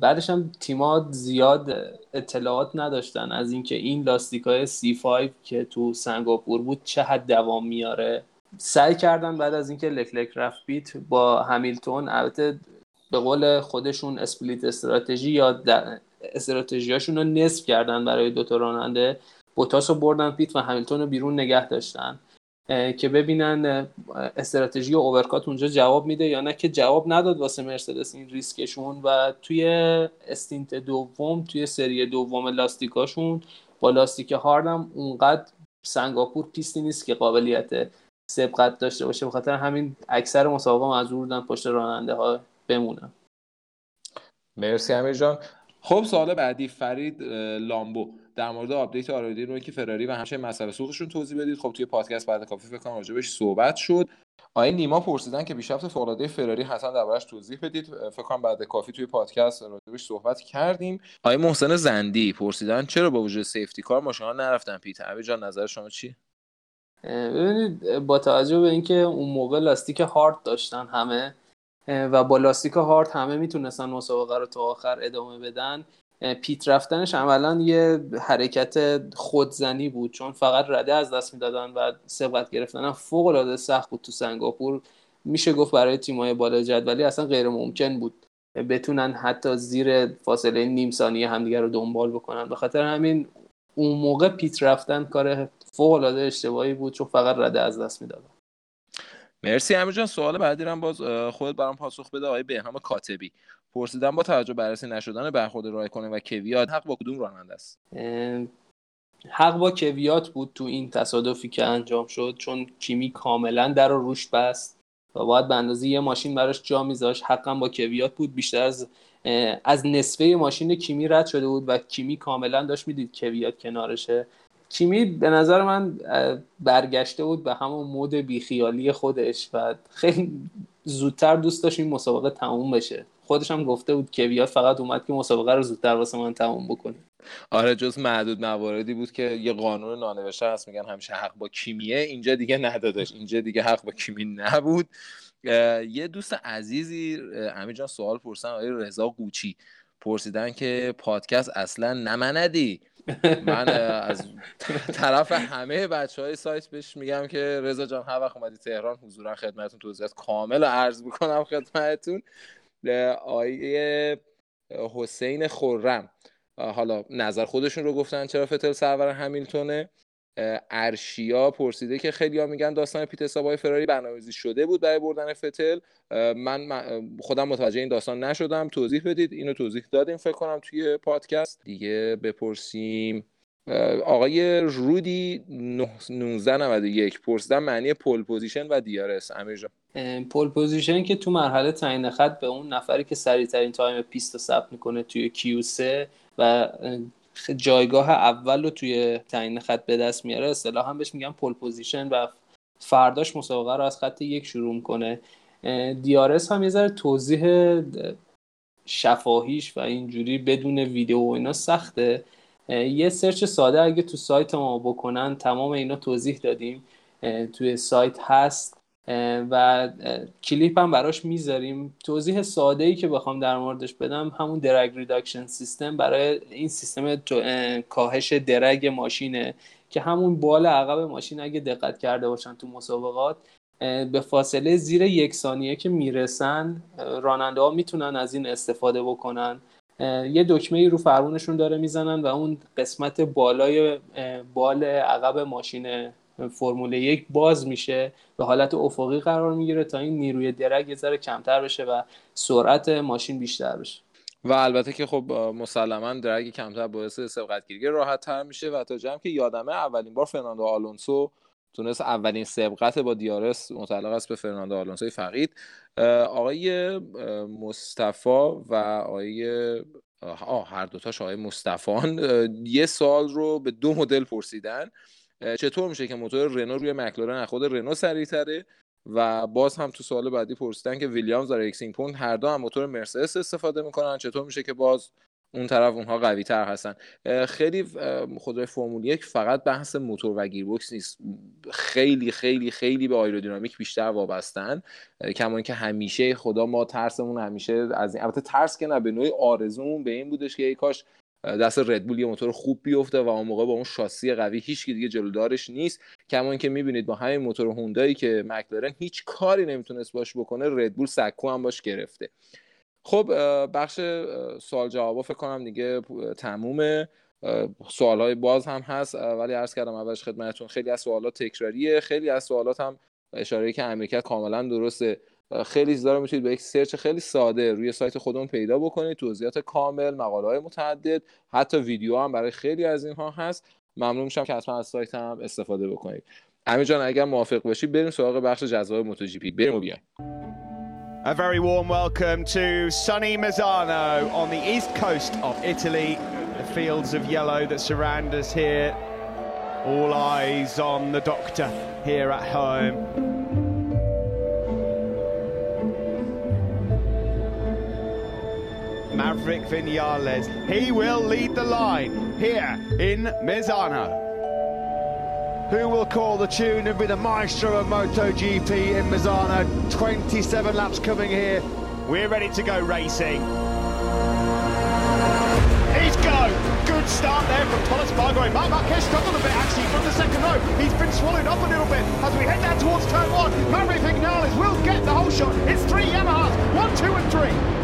بعدش هم تیما زیاد اطلاعات نداشتن از اینکه این لاستیک های C5 که تو سنگاپور بود چه حد دوام میاره. سعی کردن بعد از اینکه لکلرک رفت pit با همیلتون البته به قول خودشون split strategy یا استراتژیاشون رو نصف کردن برای دوتا راننده. بوتاس رو بردن pit و همیلتون رو بیرون نگه داشتن. که ببینن استراتژی overcut اونجا جواب میده یا نه که جواب نداد واسه مرسدس این ریسکشون و توی stint دوم توی سری دوم لاستیکاشون با لاستیک هاردم اونقدر سنگاپور پیستی نیست که قابلیت سبقت داشته باشه. بخاطر همین اکثر مسابقه مجبورن پشت راننده ها بمونن. مرسی امیر جان. خب سوال بعدی فرید لامبو. در مورد آپدیت آرایدی رو که فراری و همچنین مسئله سوختشون توضیح بدید. خب توی پادکست بعد کافی فکر کنم راجبش صحبت شد. آیا نیما پرسیدن که بیشتر فوق فراری حتما دربارش توضیح بدید. فکر کنم بعد کافی توی پادکست راجبش صحبت کردیم. آیا محسن زندی پرسیدن چرا با وجود سیفتی کار ماشینا نرفتن پیت اوی جان نظر شما چی ببینید با توجه به اینکه اون موقع لاستیک هارد داشتن همه و با لاستیک هارد همه می‌تونستن مسابقه رو تا آخر ادامه بدن پیت رفتنش عملا یه حرکت خودزنی بود چون فقط رده از دست می‌دادن و سبقت گرفتن. هم فوق العاده سخت بود تو سنگاپور. میشه گفت برای تیمای بالا جدولی اصلا غیر ممکن بود بتونن حتی زیر فاصله نیم ثانیه همدیگه رو دنبال بکنن. به خاطر همین اون موقع پیت رفتن کار فوق العاده اشتباهی بود چون فقط رده از دست می‌دادن. مرسی امیر جان. سوال بعدی هم باز خود برام پاسخ بده آقای بهنام کاتبی. پرسیدن با توجه بررسی نشدن برخورد کنه و کویات حق با کدوم راننده است؟ حق با کویات بود تو این تصادفی که انجام شد چون کیمی کاملا در رو روش بست و باید به اندازه یه ماشین براش جا میذاش حقا با کویات بود بیشتر از از نصفه ماشین کیمی رد شده بود و کیمی کاملا داشت می‌دید کویات کنارشه. کیمی به نظر من برگشته بود به همون مود بیخیالی خودش و خیلی زودتر دوست داشت این مسابقه تموم بشه. خودش هم گفته بود کویات فقط اومد که مسابقه رو زودتر واسه من تموم بکنه. آره جز معدود مواردی بود که یه قانون نانوشته هست میگن همیشه حق با کیمیه اینجا دیگه ندادش اینجا دیگه حق با کیمی نبود. یه دوست عزیزی امیر جان سوال پرسن آقای رضا قوچی. پرسیدن که پادکست اصلا نمندی. من از طرف همه بچه های سایت بهش میگم که رضا جان هر وقت اومدی تهران حضورا خدمتتون توضیحات کامل عرض می‌کنم خدمتتون. آقای حسین خرم حالا نظر خودشون رو گفتن چرا فتل سرور همیلتونه. ارشیا پرسیده که خیلی ها میگن داستان pit های فراری برنامه‌ریزی شده بود برای بردن فتل. من خودم متوجه این داستان نشدم. توضیح بدید. اینو توضیح دادیم فکر کنم توی پادکست. دیگه بپرسیم. آقای رودی 1991 پرسیدن معنی pole position و DRS امیر جان pole position که تو مرحله تعیین خط به اون نفری که سریع ترین time پیست رو ثبت می‌کنه توی Q 3 و جایگاه اول رو توی تعیین خط به دست میاره اصطلاحا هم بهش میگن pole position و فرداش مسابقه رو از خط یک شروع می‌کنه. DRS هم یه ذره توضیح شفاهیش و اینجوری بدون ویدیو و اینا سخته. یه search ساده اگه تو سایت ما بکنن تمام اینا توضیح دادیم. توی سایت هست. و کلیپ هم براش می‌ذاریم. توضیح ساده ای که بخوام در موردش بدم همون drag reduction system برای این سیستم کاهش drag ماشینه که همون بال عقب ماشین اگه دقت کرده باشن تو مسابقات به فاصله زیر یک ثانیه که می‌رسن راننده ها می‌تونن از این استفاده بکنن. یه دکمه ای رو فرمونشون داره می‌زنن و اون قسمت بالای بال عقب ماشین فرمول یک باز میشه. به حالت افقی قرار می‌گیره تا این نیروی درگ یه ذره کمتر بشه و سرعت ماشین بیشتر بشه. و البته که خب مسلما درگ کمتر باعث سبقتگیری راحت تر میشه و تا جمع که یادمه اولین بار فرناندو آلونسو تونست اولین سبقت با دیارس متعلق است به فرناندو آلونسو فقید. آقای مصطفی و آقای آه هر دوتاش آقای مصطفان یه سوال رو به دو مدل پرسیدن. چطور میشه که موتور رنو روی مکلارن خود رنو سریعتره؟ و باز هم تو سوال بعدی پرسیدن که ویلیامز و Racing Point هر دو هم موتور مرسدس استفاده می‌کنن. چطور میشه که باز اون طرف اونها قوی تر هستن خیلی خودروی فرمول یک فقط بحث موتور و گیربکس نیست. خیلی خیلی خیلی به آیرودینامیک بیشتر وابستن. کما که همیشه خدا ما ترسمون همیشه از این البته ترس که نه به نوعی آرزومون به این بودش که ای کاش دست ردبول یه موتور خوب بیفته و اون موقع با اون شاسی قوی هیچ دیگه جلودارش نیست. کما که می‌بینید با همین موتور هوندایی که مکلارن هیچ کاری نمی‌تونست باش بکنه ردبول سکو هم باش گرفته. خب بخش سوال جوابا فکر کنم دیگه تمومه. سوال های باز هم هست. ولی عرض کردم اولش خدمتتون خیلی از سوالات تکراریه. خیلی از سوالات هم اشاره که امریکت کاملا درسته. خیلی رو می‌تونید با یک سرچ خیلی ساده روی سایت خودمون پیدا بکنید توضیحات کامل مقاله های متعدد حتی ویدیو هم برای خیلی از اینها هست ممنون میشم که حتما از سایت هم استفاده بکنید امیر جان اگر موافق باشی بریم سراغ بخش جذاب موتو جی پی بریم و بیایم A very warm welcome to sunny Mazzano on the east coast of Italy. The fields of yellow that surround us here. All eyes on the doctor here at home. Maverick Vinales. He will lead the line here in Mizano. Who will call the tune and be the maestro of MotoGP in Mizano? 27 laps coming here. We're ready to go racing. He's go. Good start there from Thomas Bargoy. Mark Marquez struggled a bit actually from the second row. He's been swallowed up a little bit as we head down towards turn one. Maverick Vinales will get the whole shot. It's three Yamahas, one, two, and three.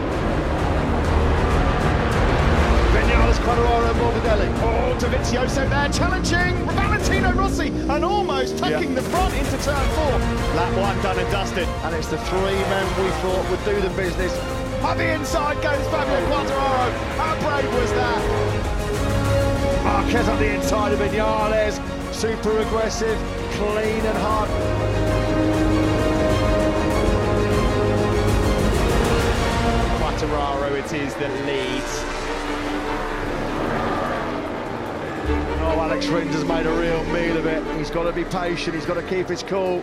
Vinales, Quadraro, Morbidelli. Oh, Davizioso there challenging Valentino Rossi and almost tucking yeah. the front into turn four. Lap one done and dusted. And it's the three men we thought would do the business. On the inside goes Fabio Quadraro. How brave was that? Marquez on the inside of Vinales. Super aggressive, clean and hard. Quattararo it is that leads. Alex Rins has made a real meal of it. He's got to be patient, he's got to keep his cool.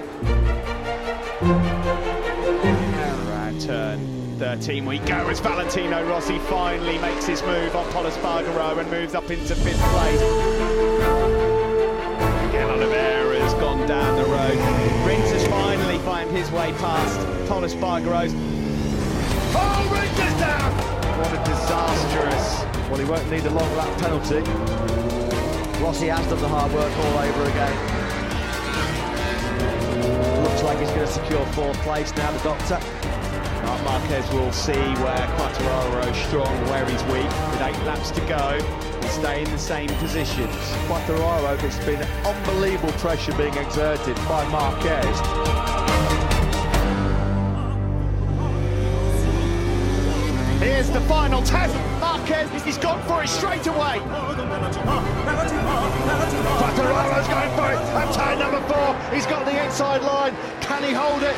Around turn 13 we go as Valentino Rossi finally makes his move on Polis Spargaro and moves up into fifth place. Again, Oliveira's gone down the road. Rins has finally found his way past Polis Spargaro's. Oh, Rins is down! What a disastrous. Well, he won't need a long lap penalty. Rossi has done the hard work all over again. Looks like he's going to secure fourth place now, the doctor. Marc Marquez will see where Quattararo is strong, where he's weak. With eight laps to go, he'll stay in the same positions. Quattararo, there's been unbelievable pressure being exerted by Marquez. Here's the final test. Marquez, he's gone for it straight away. Quattararo's going for it. And turn number four, he's got the inside line. Can he hold it?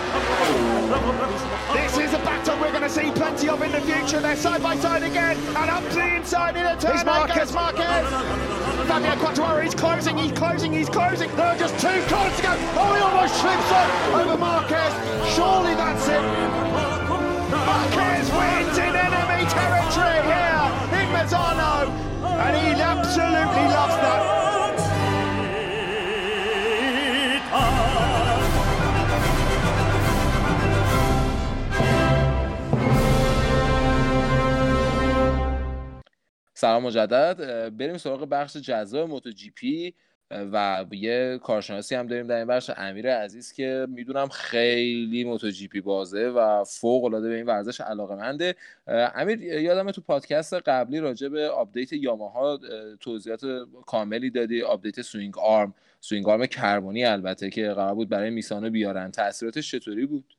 This is a battle we're going to see plenty of in the future. They're side by side again, and up to the inside in a turn. He's Marquez. Marquez. Fabio Quattararo, he's closing, he's closing, he's closing. There are just two corners to go. Oh, he almost slips on over Marquez. Surely that's it. Marquez wins in enemy territory here in Mazzano, and he absolutely loves that. سلام مجدد بریم سراغ بخش جذاب موتو جی پی و یه کارشناسی هم داریم در این بخش امیر عزیز که می‌دونم خیلی موتو جی پی بازه و فوق العاده به این ورزش علاقه منده امیر یادم تو پادکست قبلی راجع به آپدیت یاماها توضیحات کاملی دادی. آپدیت swing arm swing arm کربونی البته که قرار بود برای میسانو بیارن. تاثیراتش چطوری بود؟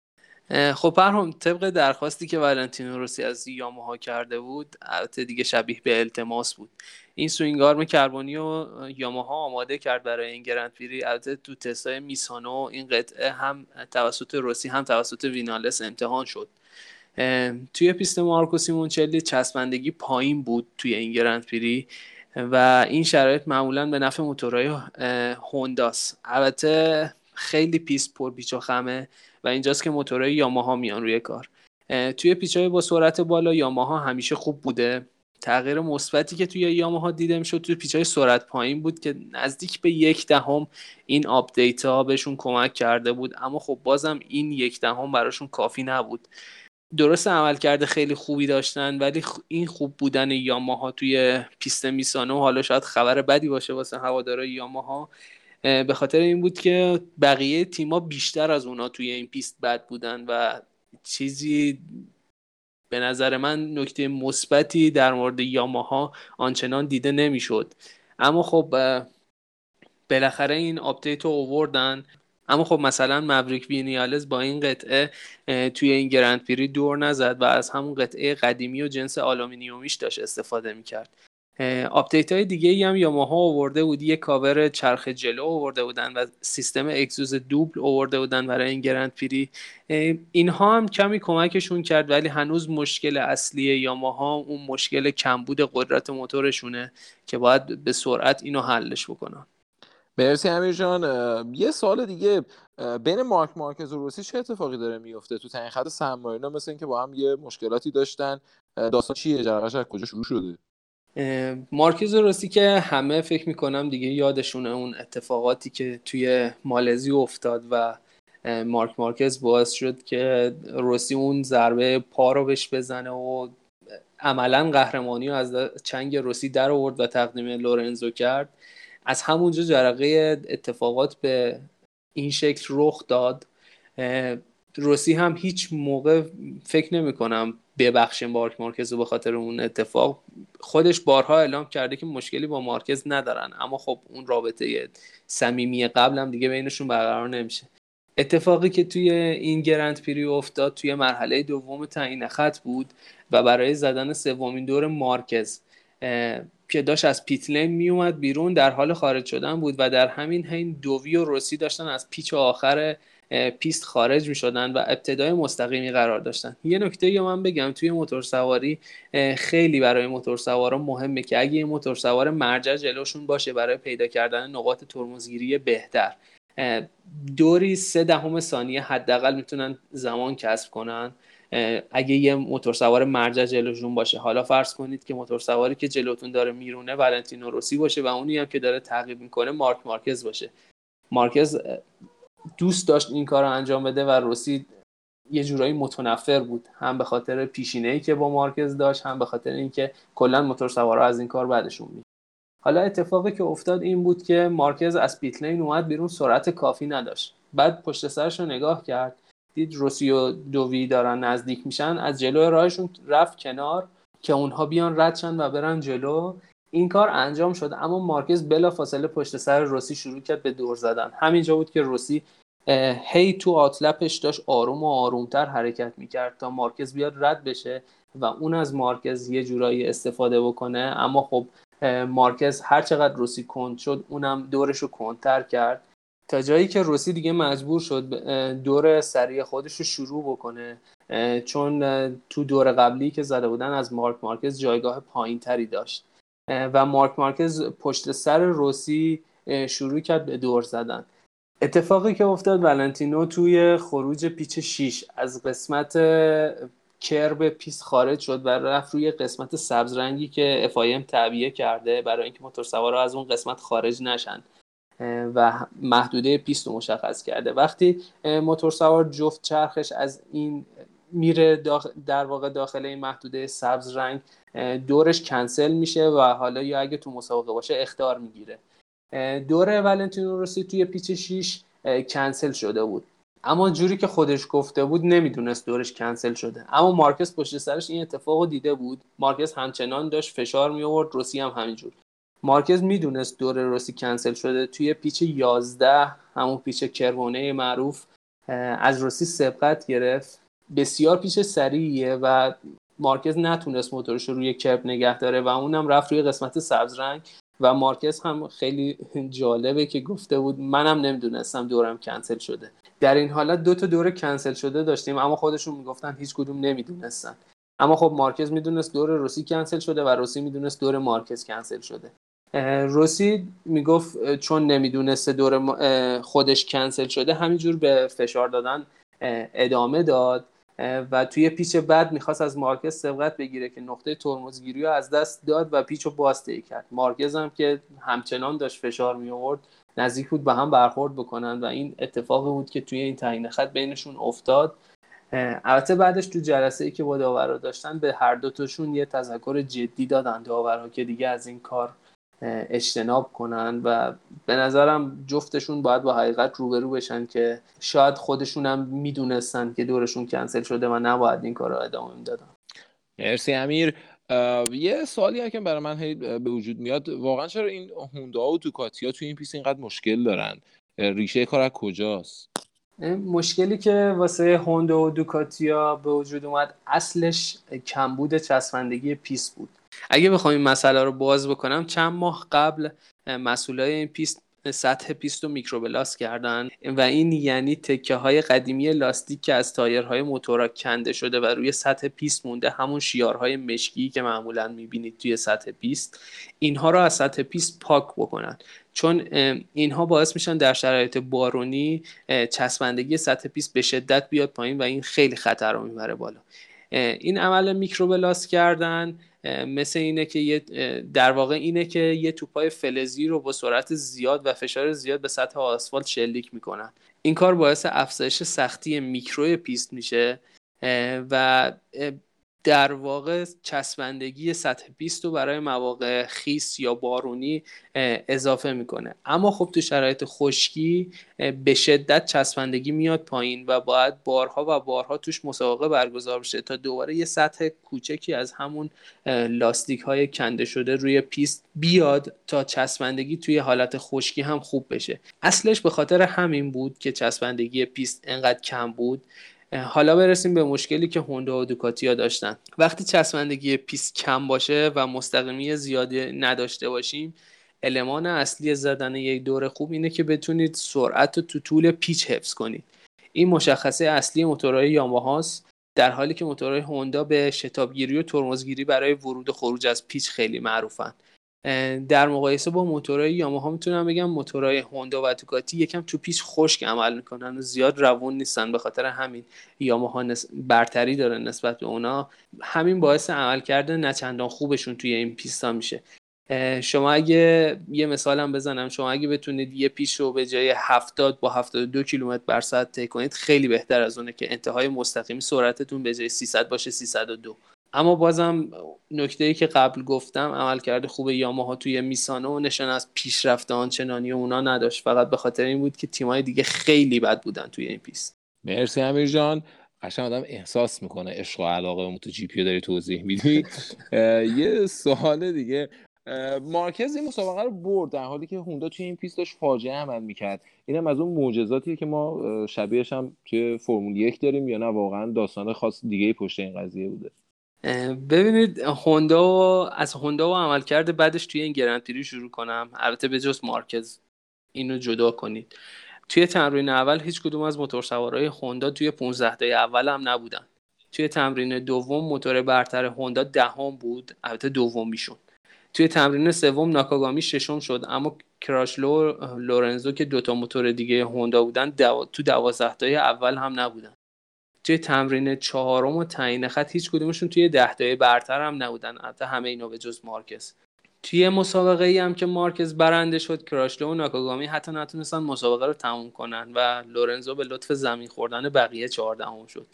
خب پرهام طبق درخواستی که ولنتینو روسی از یاماها کرده بود البته دیگه شبیه به التماس بود. این swing arm کربونی و یاماها آماده کرد برای این Grand Prix. البته تو تستای میسانو این قطعه هم توسط روسی هم توسط وینالس امتحان شد. توی پیست مارکو سیمونچلی چسبندگی پایین بود توی این Grand Prix و این شرایط معمولا به نفع موتورهای هونداس. البته خیلی پیست پر پیچ و خمه. و اینجاست که موتورهای یاماها میان روی کار. توی پیچهای با سرعت بالا یاماها همیشه خوب بوده. تغییر مثبتی که توی یاماها دیده می‌شد توی پیچهای سرعت پایین بود که نزدیک به یک دهم این آپدیت ها بهشون کمک کرده بود. اما خب بازم این یک دهم براشون کافی نبود. درست عمل کرده خیلی خوبی داشتن ولی این خوب بودن یاماها توی پیست میسانو حالا شاید خبر بدی باشه واسه هوادارای یاماها. به خاطر این بود که بقیه تیما بیشتر از اونا توی این پیست بد بودن و چیزی به نظر من نکته مثبتی در مورد یاماها آنچنان دیده نمی‌شد. اما خب بالاخره این آپدیت رو اووردن اما خب مثلا ماوریک وینیالز با این قطعه توی این Grand Prix دور نزد و از همون قطعه قدیمی و جنس آلومینیومیش داشت استفاده می‌کرد. آپدیت های دیگه ای هم یاماها آورده بود. یه کاور چرخ جلو آورده بودن و سیستم اگزوز دوبل آورده بودن برای این Grand Prix. اینها هم کمی کمکشون کرد ولی هنوز مشکل اصلی یاماها اون مشکل کمبود قدرت موتورشونه که باید به سرعت اینو حلش بکنن. مرسی امیر جان یه سال دیگه. بین مارک مارکز و روسی چه اتفاقی داره میفته؟ تو تنین خط مثل اینکه با هم یه مشکلاتی داشتن. داستان چیه؟ جرقش از کجا شروع شده؟ مارکیز روسی که همه فکر می‌کنم دیگه یادشونه اون اتفاقاتی که توی مالزی افتاد و مارک مارکز باعث شد که روسی اون ضربه پا رو بهش بزنه و عملا قهرمانی رو از چنگ روسی در آورد و تقدیم لورنزو کرد. از همونجا جرقه اتفاقات به این شکل رخ داد. روسی هم هیچ موقع فکر نمی کنم ببخشه مارک مارکز به خاطر اون اتفاق. خودش بارها اعلام کرده که مشکلی با مارکز ندارن اما خب اون رابطه صمیمی قبل هم دیگه بینشون برقرار نمیشه. اتفاقی که توی این گرند پری افتاد توی مرحله دوم تعیین خط بود و برای زدن سومین دور مارکز که داشت از pit lane میومد بیرون در حال خارج شدن بود و در همین حین دووی و روسی داشتن از پیچ آخر پیست خارج می شدن و ابتدای مستقیمی قرار داشتن. یه نکته اینجا من بگم توی موتور سواری خیلی برای موتور سوارا مهمه که اگه یه موتور سوار مرجع جلوشون باشه برای پیدا کردن نقاط ترمزگیری بهتر. دوری سه دهم ثانیه حداقل می‌تونن زمان کسب کنن. اگه یه موتور سوار مرجع جلوشون باشه حالا فرض کنید که موتور سواری که جلوتون داره میرونه ولنتینو روسی باشه و اونی هم که داره تعقیب می‌کنه مارک مارکز باشه. مارکز دوست داشت این کار رو انجام بده و روسی یه جورایی متنفر بود. هم به خاطر پیشینه ای که با مارکز داشت هم به خاطر اینکه کلا موتور سوارا از این کار بعدشون میاد حالا اتفاقی که افتاد این بود که مارکز از پیتلین اومد بیرون سرعت کافی نداشت. بعد پشت سرش رو نگاه کرد. دید روسی و دووی دارن نزدیک میشن. از جلو راهشون رفت کنار که اونها بیان ردشن و برن جلو. این کار انجام شد اما مارکز بلا فاصله پشت سر روسی شروع کرد به دور زدن. همینجا بود که روسی هی تو آتلپش داشت آروم و آرومتر حرکت می‌کرد تا مارکز بیاد رد بشه و اون از مارکز یه جورایی استفاده بکنه. اما خب مارکز هر چقدر روسی کند شد اونم دورش رو کندتر کرد. تا جایی که روسی دیگه مجبور شد دور سریع خودش رو شروع بکنه چون تو دور قبلی که زده بودن از مارک مارکز جایگاه پایین تری داشت. و مارک مارکز پشت سر روسی شروع کرد به دور زدن. اتفاقی که افتاد ولنتینو توی خروج پیچ 6 از قسمت kerb پیست خارج شد و رفت روی قسمت سبز رنگی که FIM تعبیه کرده برای اینکه موتور سوارا از اون قسمت خارج نشن. و محدوده پیست رو مشخص کرده. وقتی موتور سوار جفت چرخش از این میره در واقع داخل این محدوده سبز رنگ دورش کنسل میشه و حالا یا اگه تو مسابقه باشه اخطار می‌گیره. دور ولنتینو روسی توی پیچ 6 کنسل شده بود. اما جوری که خودش گفته بود نمی‌دونست دورش کنسل شده. اما مارکس پشت سرش این اتفاق رو دیده بود. مارکس همچنان داشت فشار می آورد روسی هم همینجور. مارکز می‌دونست دور روسی کنسل شده. توی پیچ 11 همون پیچ کرونه معروف از روسی سبقت گرفت. بسیار پیچ سریعیه و مارکز نتونست موتورش رو روی کرب نگه داره و اونم رفت روی قسمت سبز رنگ و مارکز هم خیلی جالبه که گفته بود منم نمی‌دونستم دورم کنسل شده. در این حالت دو تا دور کنسل شده داشتیم اما خودشون می‌گفتن هیچ کدوم نمی‌دونستن. اما خب مارکز می‌دونست دور روسی کنسل شده و روسی می‌دونست دور مارکز کنسل شده. روسی می‌گفت چون نمی‌دونسته دور خودش کنسل شده همینجور به فشار دادن ادامه داد. و توی پیچ بعد می‌خواست از مارکز سبقت بگیره که نقطه ترمزگیری رو از دست داد و پیچ رو باز کرد. مارکز هم که همچنان داشت فشار می آورد نزدیک بود به هم برخورد بکنن و این اتفاقی بود که توی این تعیین خط بینشون افتاد. البته بعدش تو جلسه ای که با داورا داشتن به هر دوتاشون یه تذکر جدی دادن داورا که دیگه از این کار اجتناب کنن و به نظرم جفتشون باید با حقیقت روبرو بشن که شاید خودشون هم می‌دونستن که دورشون کنسل شده و نباید این کار رو ادامه می‌دادن. مرسی امیر. یه سوالی که برای من به وجود میاد واقعا چرا این هوندا و دوکاتیا توی این پیس اینقدر مشکل دارن؟ ریشه کار از کجاست؟ مشکلی که واسه هوندا و دوکاتیا به وجود اومد اصلش کمبود چسبندگی پیست بود. اگه بخوام این مسئله رو باز بکنم چند ماه قبل مسئولای این پیست سطح پیست رو microblast کردن و این یعنی تکه های قدیمی لاستیک که از تایرهای موتورا کنده شده و روی سطح پیست مونده همون شیارهای مشکی که معمولا می‌بینید توی سطح پیست اینها رو از سطح پیست پاک بکنن. چون اینها باعث میشن در شرایط بارونی چسبندگی سطح پیست به شدت بیاد پایین و این خیلی خطر رو می‌بره بالا. این عمل microblast کردن مثل اینه که یه در واقع اینه که یه توپای فلزی رو با سرعت زیاد و فشار زیاد به سطح آسفالت شلیک می‌کنن. این کار باعث افزایش سختی میکرو پیست میشه و در واقع چسبندگی سطح پیست رو برای مواقع خیس یا بارونی اضافه می‌کنه. اما خب تو شرایط خشکی به شدت چسبندگی میاد پایین و باید بارها و بارها توش مسابقه برگزار بشه تا دوباره یه سطح کوچکی از همون لاستیک های کنده شده روی پیست بیاد تا چسبندگی توی حالت خشکی هم خوب بشه. اصلش به خاطر همین بود که چسبندگی پیست انقدر کم بود. حالا برسیم به مشکلی که هوندا و دوکاتیا داشتن. وقتی چسبندگی پیست کم باشه و مستقیمی زیادی نداشته باشیم المان اصلی زدن یک دور خوب اینه که بتونید سرعت رو تو طول پیچ حفظ کنید. این مشخصه اصلی موتورهای یاماهاست در حالی که موتورهای هوندا به شتابگیری و ترمزگیری برای ورود و خروج از پیچ خیلی معروفن. در مقایسه با موتورهای یاماها می‌تونم بگم موتورهای هوندا و دوکاتی یکم تو پیچ خشک عمل می‌کنن و زیاد روون نیستن به خاطر همین یاماها برتری داره نسبت به اونا. همین باعث عمل کرده نچندان خوبشون توی این پیستا میشه. شما اگه یه مثالم بزنم شما اگه بتونید یه پیش رو به جای 70 با 72 کیلومتر بر ساعت طی کنید خیلی بهتر از اونه که انتهای مستقیمی سرعتتون به جای 300 باشه 302 اما بازم نکته ای که قبل گفتم عملکرد خوب یاماها توی میسانو نشان از پیشرفت آنچنانی اونا نداشت. فقط به خاطر این بود که تیمای دیگه خیلی بد بودن توی این پیست مرسی امیر جان. قشنگ آدم احساس می‌کنه عشق و علاقه به موتو جی پی داری توضیح میدی. یه سوال دیگه. مارکز این مسابقه رو برد در حالی که هوندا توی این پیست داشت فاجعه عمل می‌کرد. اینم از اون معجزاتیه که ما شبیهش هم توی فرمول یک داریم یا نه؟ واقعا داستان خاص دیگه پشت این قضیه بوده. ببینید هوندا از هوندا و عملکرد بدش توی این گرندپری شروع کنم. البته به جز مارکز اینو جدا کنید. توی تمرین اول هیچ کدوم از موتورسوارهای هوندا توی 15 دقیقه اول هم نبودن. توی تمرین دوم موتور برتر هوندا دهم بود. البته دومیشون توی تمرین سوم ناکاگامی ششم شد. اما کراشلو لورنزو که دوتا موتور دیگه هوندا بودن تو دوازده تای اول هم نبودن. توی تمرین چهارم و تعیین خط هیچ کدومشون توی ده تای برتر هم نبودن. البته همه اینا به جز مارکز. توی مسابقه ای هم که مارکز برنده شد کراچلو و ناکاگامی حتی نتونستن مسابقه رو تموم کنن و لورنزو به لطف زمین خوردن بقیه چهاردهم شد.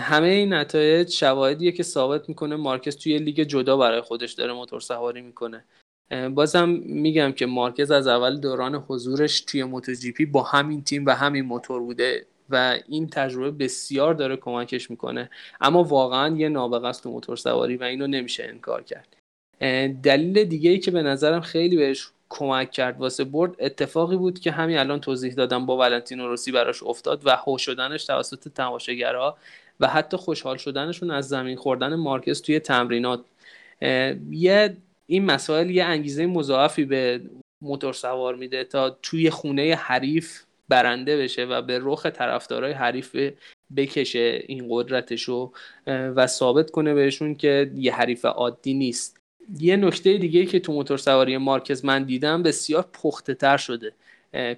همه این نتایج شواهدیه که ثابت می‌کنه مارکز توی لیگ جدا برای خودش داره موتور سواری می‌کنه. بازم میگم که مارکز از اول دوران حضورش توی موتو جی پی با همین تیم و همین موتور بوده. و این تجربه بسیار داره کمکش می‌کنه. اما واقعا یه نابغه است تو موتور سواری و اینو نمیشه انکار کرد. دلیل دیگه ای که به نظرم خیلی بهش کمک کرد واسه برد اتفاقی بود که همین الان توضیح دادم با ولنتینو روسی براش افتاد و هو شدنش توسط تماشاگرها و حتی خوشحال شدنشون از زمین خوردن مارکز توی تمرینات. یه این مسائل یه انگیزه مضاعفی به موتور سوار میده تا توی خونه حریف برنده بشه و به رخ طرفدارای حریف بکشه این قدرتش رو و ثابت کنه بهشون که یه حریف عادی نیست. یه نکته دیگه که تو موتور سواری مارکز من دیدم بسیار پخته تر شده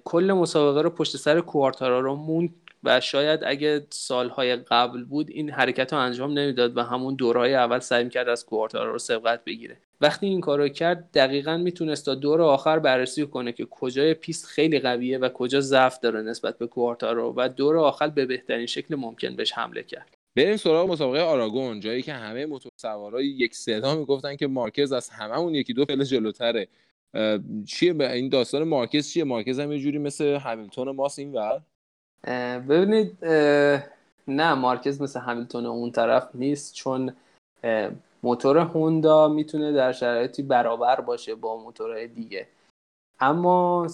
کل مسابقه رو پشت سر کوارتارا رو مون و شاید اگه سالهای قبل بود این حرکت رو انجام نمی‌داد و همون دورهای اول سعی کرد از کوارتارا رو سبقت بگیره. وقتی این کار رو کرد دقیقا می‌تونست تا دور آخر بررسی کنه که کجای پیست خیلی قویه و کجا ضعف داره نسبت به کوارتارو و دور آخر به بهترین شکل ممکن بهش حمله کرد. بریم سراغ مسابقه آراگون جایی که همه موتور سوارای یک صدا می‌گفتن که مارکز از هممون یکی دو پله جلوتره. چیه؟ این داستان مارکز چیه؟ مارکز هم یه جوری مثل همیلتون ماس این ور؟ ببینید نه مارکز مثل همیلتون اون طرف نیست چون موتور هوندا می‌تونه در شرایطی برابر باشه با موتورهای دیگه. اما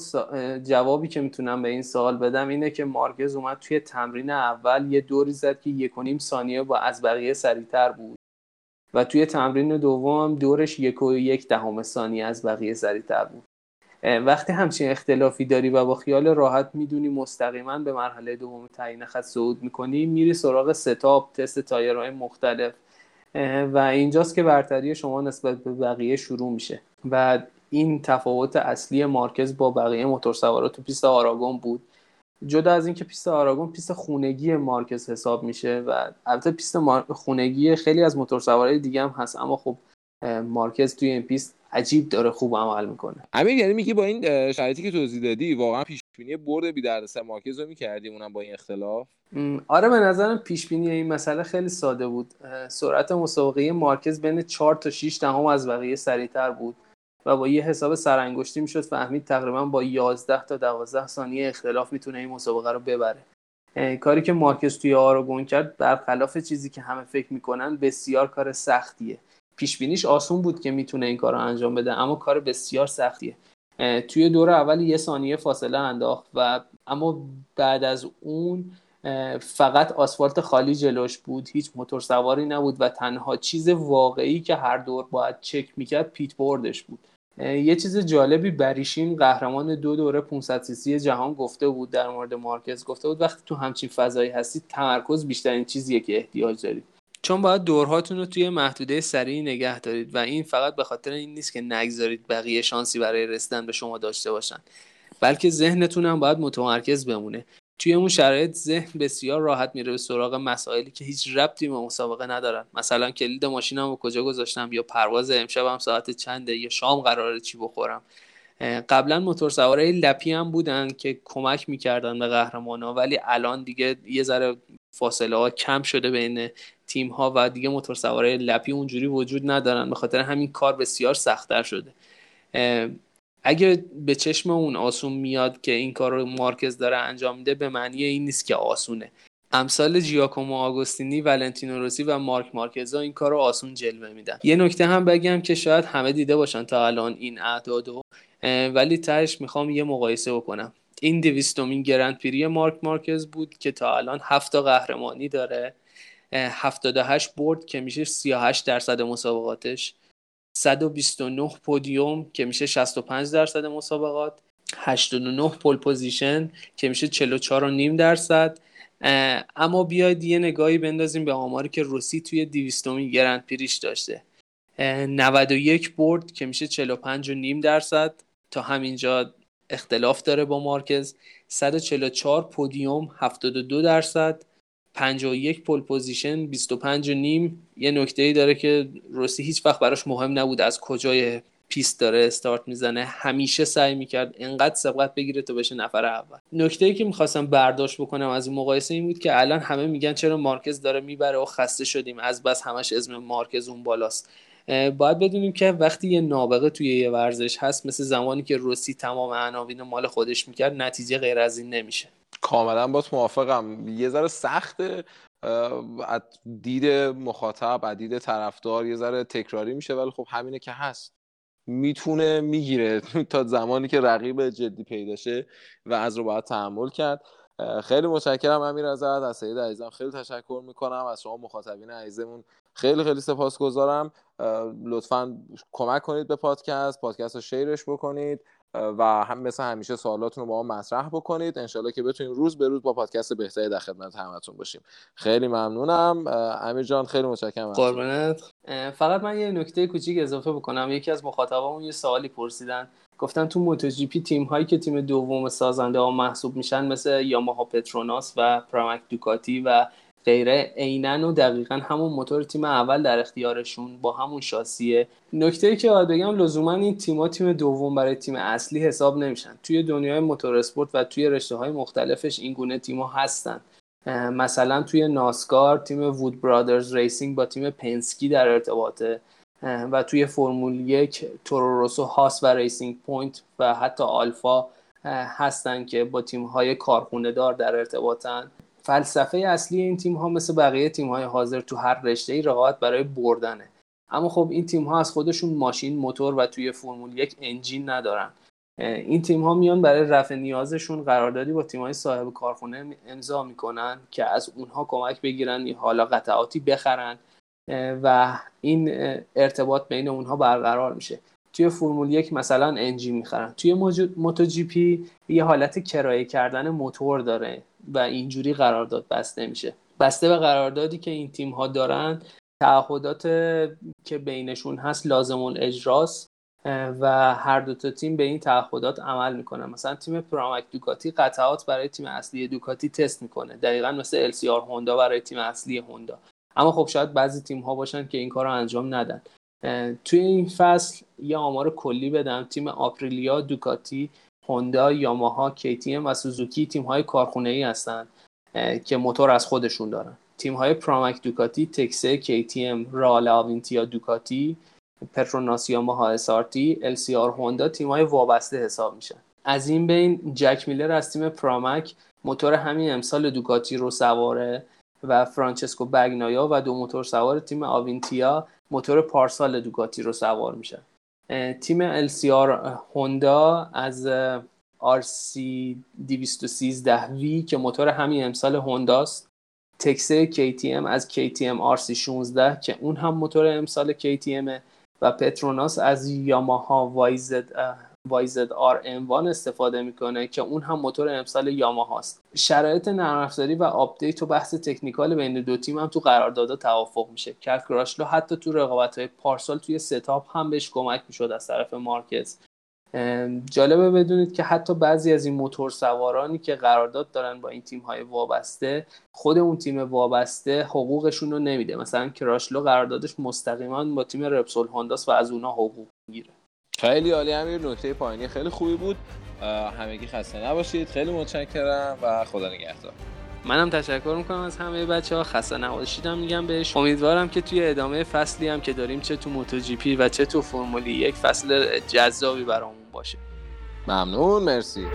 جوابی که می‌تونم به این سوال بدم اینه که مارکز اومد توی تمرین اول یه دوری زد که یک و نیم ثانیه با از بقیه سریعتر بود. و توی تمرین دوم دورش یک و یک دهم ثانیه از بقیه سریعتر بود. وقتی همچین اختلافی داری و با خیال راحت می‌دونی مستقیما به مرحله دوم تعیین خط صعود می‌کنی میری سراغ setup تست تایرهای مختلف. و اینجاست که برتری شما نسبت به بقیه شروع میشه. و این تفاوت اصلی مارکز با بقیه موتورسوارا تو پیست آراگون بود. جدا از اینکه پیست آراگون پیست خونگی مارکز حساب میشه و البته پیست خونگی خیلی از موتورسوارهای دیگه هم هست اما خب مارکز توی این پیست عجیب داره خوب عمل می‌کنه. امیر یعنی میگی با این شرایطی که توضیح دادی واقعا پیش بینی برد بی دردسر مارکز رو می‌کردیم اونم با این اختلاف؟ آره به نظرم پیش بینی این مسئله خیلی ساده بود. سرعت مسابقه مارکز بین 4 تا 6 دهم از بقیه سریعتر بود و با یه حساب سرانگشتی می‌شد فهمید تقریبا با 11 تا 12 ثانیه اختلاف می‌تونه این مسابقه رو ببره. کاری که مارکز توی آراگون کرد برخلاف چیزی که همه فکر می‌کنن بسیار کار سختیه. پیش بینیش آسون بود که می‌تونه این کار رو انجام بده اما کار بسیار سختیه. توی دور اول یه ثانیه فاصله انداخت و اما بعد از اون فقط آسفالت خالی جلوش بود هیچ موتور سواری نبود و تنها چیز واقعی که هر دور باید چک می‌کرد پیت بوردش بود. یه چیز جالبی بریشین قهرمان دو دوره 500 سیسی جهان گفته بود در مورد مارکز گفته بود وقتی تو همچین فضایی هستید تمرکز بیشترین چیزیه که احتیاج دارید. چون باید دورهاتون رو توی محدوده سریع نگه دارید و این فقط به خاطر این نیست که نگذارید بقیه شانسی برای رسیدن به شما داشته باشن. بلکه ذهنتون هم باید متمرکز بمونه. توی اون شرایط ذهن بسیار راحت میره به سراغ مسائلی که هیچ ربطی به مسابقه ندارن. مثلا کلید ماشینم رو کجا گذاشتم یا پرواز امشبم ساعت چنده یا شام قراره چی بخورم. قبلا موتور سوارای لپی هم بودن که کمک می‌کردن به قهرمانا ولی الان دیگه یه ذره فاصله ها کم شده بین تیم ها و دیگه موتور سوارای لپی اونجوری وجود ندارن. به خاطر همین کار بسیار سختتر شده. اگه به چشم اون آسون میاد که این کار رو مارکز داره انجام میده به معنی این نیست که آسونه. امثال جیاکومو آگوستینی ولنتینو روسی و مارک مارکزا این کار رو آسون جلوه میدن. یه نکته هم بگم که شاید همه دیده باشن تا الان این اعدادو ولی تهش می‌خوام یه مقایسه بکنم. این دویستمین گرند مارک مارکز بود که تا الان هفت قهرمانی داره. 78 برد که میشه 38 درصد مسابقاتش. 129 podium که میشه 65 درصد مسابقات. 89 pole position که میشه 44 و نیم درصد. اما بیاید یه نگاهی بندازیم به آماری که روسی توی 200 گرند پریش داشته 91 برد که میشه 45 و نیم درصد. تا همینجا اختلاف داره با مارکز. 144 podium 72 درصد. 51 pole position 25 و نیم. یه نکته ای داره که روسی هیچ وقت براش مهم نبود از کجای پیست داره استارت می‌زنه. همیشه سعی می‌کرد انقدر سبقت بگیره تا بشه نفر اول. نکته ای که می‌خواستم برداشت بکنم از این مقایسه این بود که الان همه میگن چرا مارکز داره می‌بره و خسته شدیم. از بس همش اسم مارکز اون بالاست. باید بدونیم که وقتی یه نابغه توی یه ورزش هست مثل زمانی که روسی تمام عناوین مال خودش می‌کرد نتیجه غیر از این نمیشه. کاملا با موافقم. یه ذره سخته دید مخاطب دید طرفدار یه ذره تکراری میشه ولی خب همینه که هست. می‌تونه می‌گیره تا زمانی که رقیب جدی پیدا شه و از رو باید تحمل کرد. خیلی متشکرم امیر ازت از سید عزیزم خیلی تشکر می‌کنم. از شما مخاطبین عزیزمون خیلی خیلی سپاسگزارم. لطفا کمک کنید به پادکست پادکست رو شیرش بکنید و هم مثل همیشه سوالاتون رو با ما مطرح بکنید. انشالله که بتونیم روز به روز با پادکست بهتری در خدمت همتون باشیم. خیلی ممنونم. امیر جان خیلی متشکرم قربانت فقط من یه نکته کوچیک اضافه بکنم. یکی از مخاطبامون یه سوالی پرسیدن. گفتن تو موتو جی پی تیم هایی که تیم دوم سازنده ها محسوب میشن مثل یاماها پتروناس و پرامک دوکاتی و غیره عینا و دقیقا همون موتور تیم اول در اختیارشون با همون شاسیه نکته ای که باید بگم لزوما این تیم‌ها تیم دوم برای تیم اصلی حساب نمیشن. توی دنیای motorsport و توی رشته های مختلفش این گونه تیم‌ها هستن. مثلا توی ناسکار تیم Wood Brothers Racing با تیم پنسکی در ارتباطه. و توی فرمول یک توروروسو هاس و Racing Point و حتی آلفا هستن که با تیم های کارخونه دار در ارتباطن. فلسفه اصلی این تیم ها مثل بقیه تیم های حاضر تو هر رشته ای رقابت برای بردنه. اما خب این تیم ها از خودشون ماشین موتور و توی فرمول یک انجین ندارن. این تیم ها میان برای رفع نیازشون قراردادی با تیم های صاحب کارخونه امضا می‌کنن که از اونها کمک بگیرن حالا قطعاتی بخرن. و این ارتباط بین اونها برقرار میشه. توی فرمول یک مثلا انجین می‌خرن. توی موتو جی پی یه حالت کرایه کردن موتور داره و اینجوری قرارداد بسته میشه. بسته به قراردادی که این تیم ها دارن تعهدات که بینشون هست لازم الاجراست و هر دو تا تیم به این تعهدات عمل می‌کنن. مثلا تیم پرامک دوکاتی قطعات برای تیم اصلی دوکاتی تست می‌کنه. دقیقا مثل LCR هوندا برای تیم اصلی هوندا. اما خب شاید بعضی تیم ها باشن که این کار رو انجام ندن. توی این فصل یه آمار کلی بدم. تیم آپریلیا دوکاتی هوندا یاماها KTM و سوزوکی تیم های کارخونه ای هستن که موتور از خودشون دارن. تیم های پرامک دوکاتی تکسه KTM رال آوینتیا دوکاتی پتروناس یاماها اسارتی LCR هوندا تیم های وابسته حساب میشن. از این بین جک میلر از تیم پرامک موتور همین امسال دوکاتی رو سواره. و فرانچسکو بگنایا و دو موتور سوار تیم آوینتیا موتور پارسال دوکاتی رو سوار میشن. تیم LCR هوندا از RC 213 V که موتور همین امسال هونداست Tech سه KTM از KTM RC 16 که اون هم موتور امسال KTM و پتروناس از یاماها YZR M استفاده می‌کنه که اون هم موتور امسال یاماهاست شرایط نرم و update و بحث technical بین دو تیم هم تو قراردادها توافق میشه. کل کراچلو حتی تو رقابت های پارسال توی setup هم بهش کمک می‌شد از طرف مارکز. جالبه بدونید که حتی بعضی از این موتور سوارانی که قرارداد دارن با این تیم های وابسته خود اون تیم وابسته حقوقشون رو نمیده. مثلا کراشلو قراردادش مستقیما با تیم رپسول هونداس و از اونها حقوق می‌گیره. خیلی عالی همین نکته پایینی خیلی خوبی بود. همگی خسته نباشید. خیلی متشکرم و خدا نگهدار. منم تشکر می‌کنم از همه بچه ها خسته نباشیدم میگم بهش. امیدوارم که توی ادامه فصلی هم که داریم چه تو موتو جی پی و چه تو فرمولی یک فصل جذابی برامون باشه. ممنون. مرسی.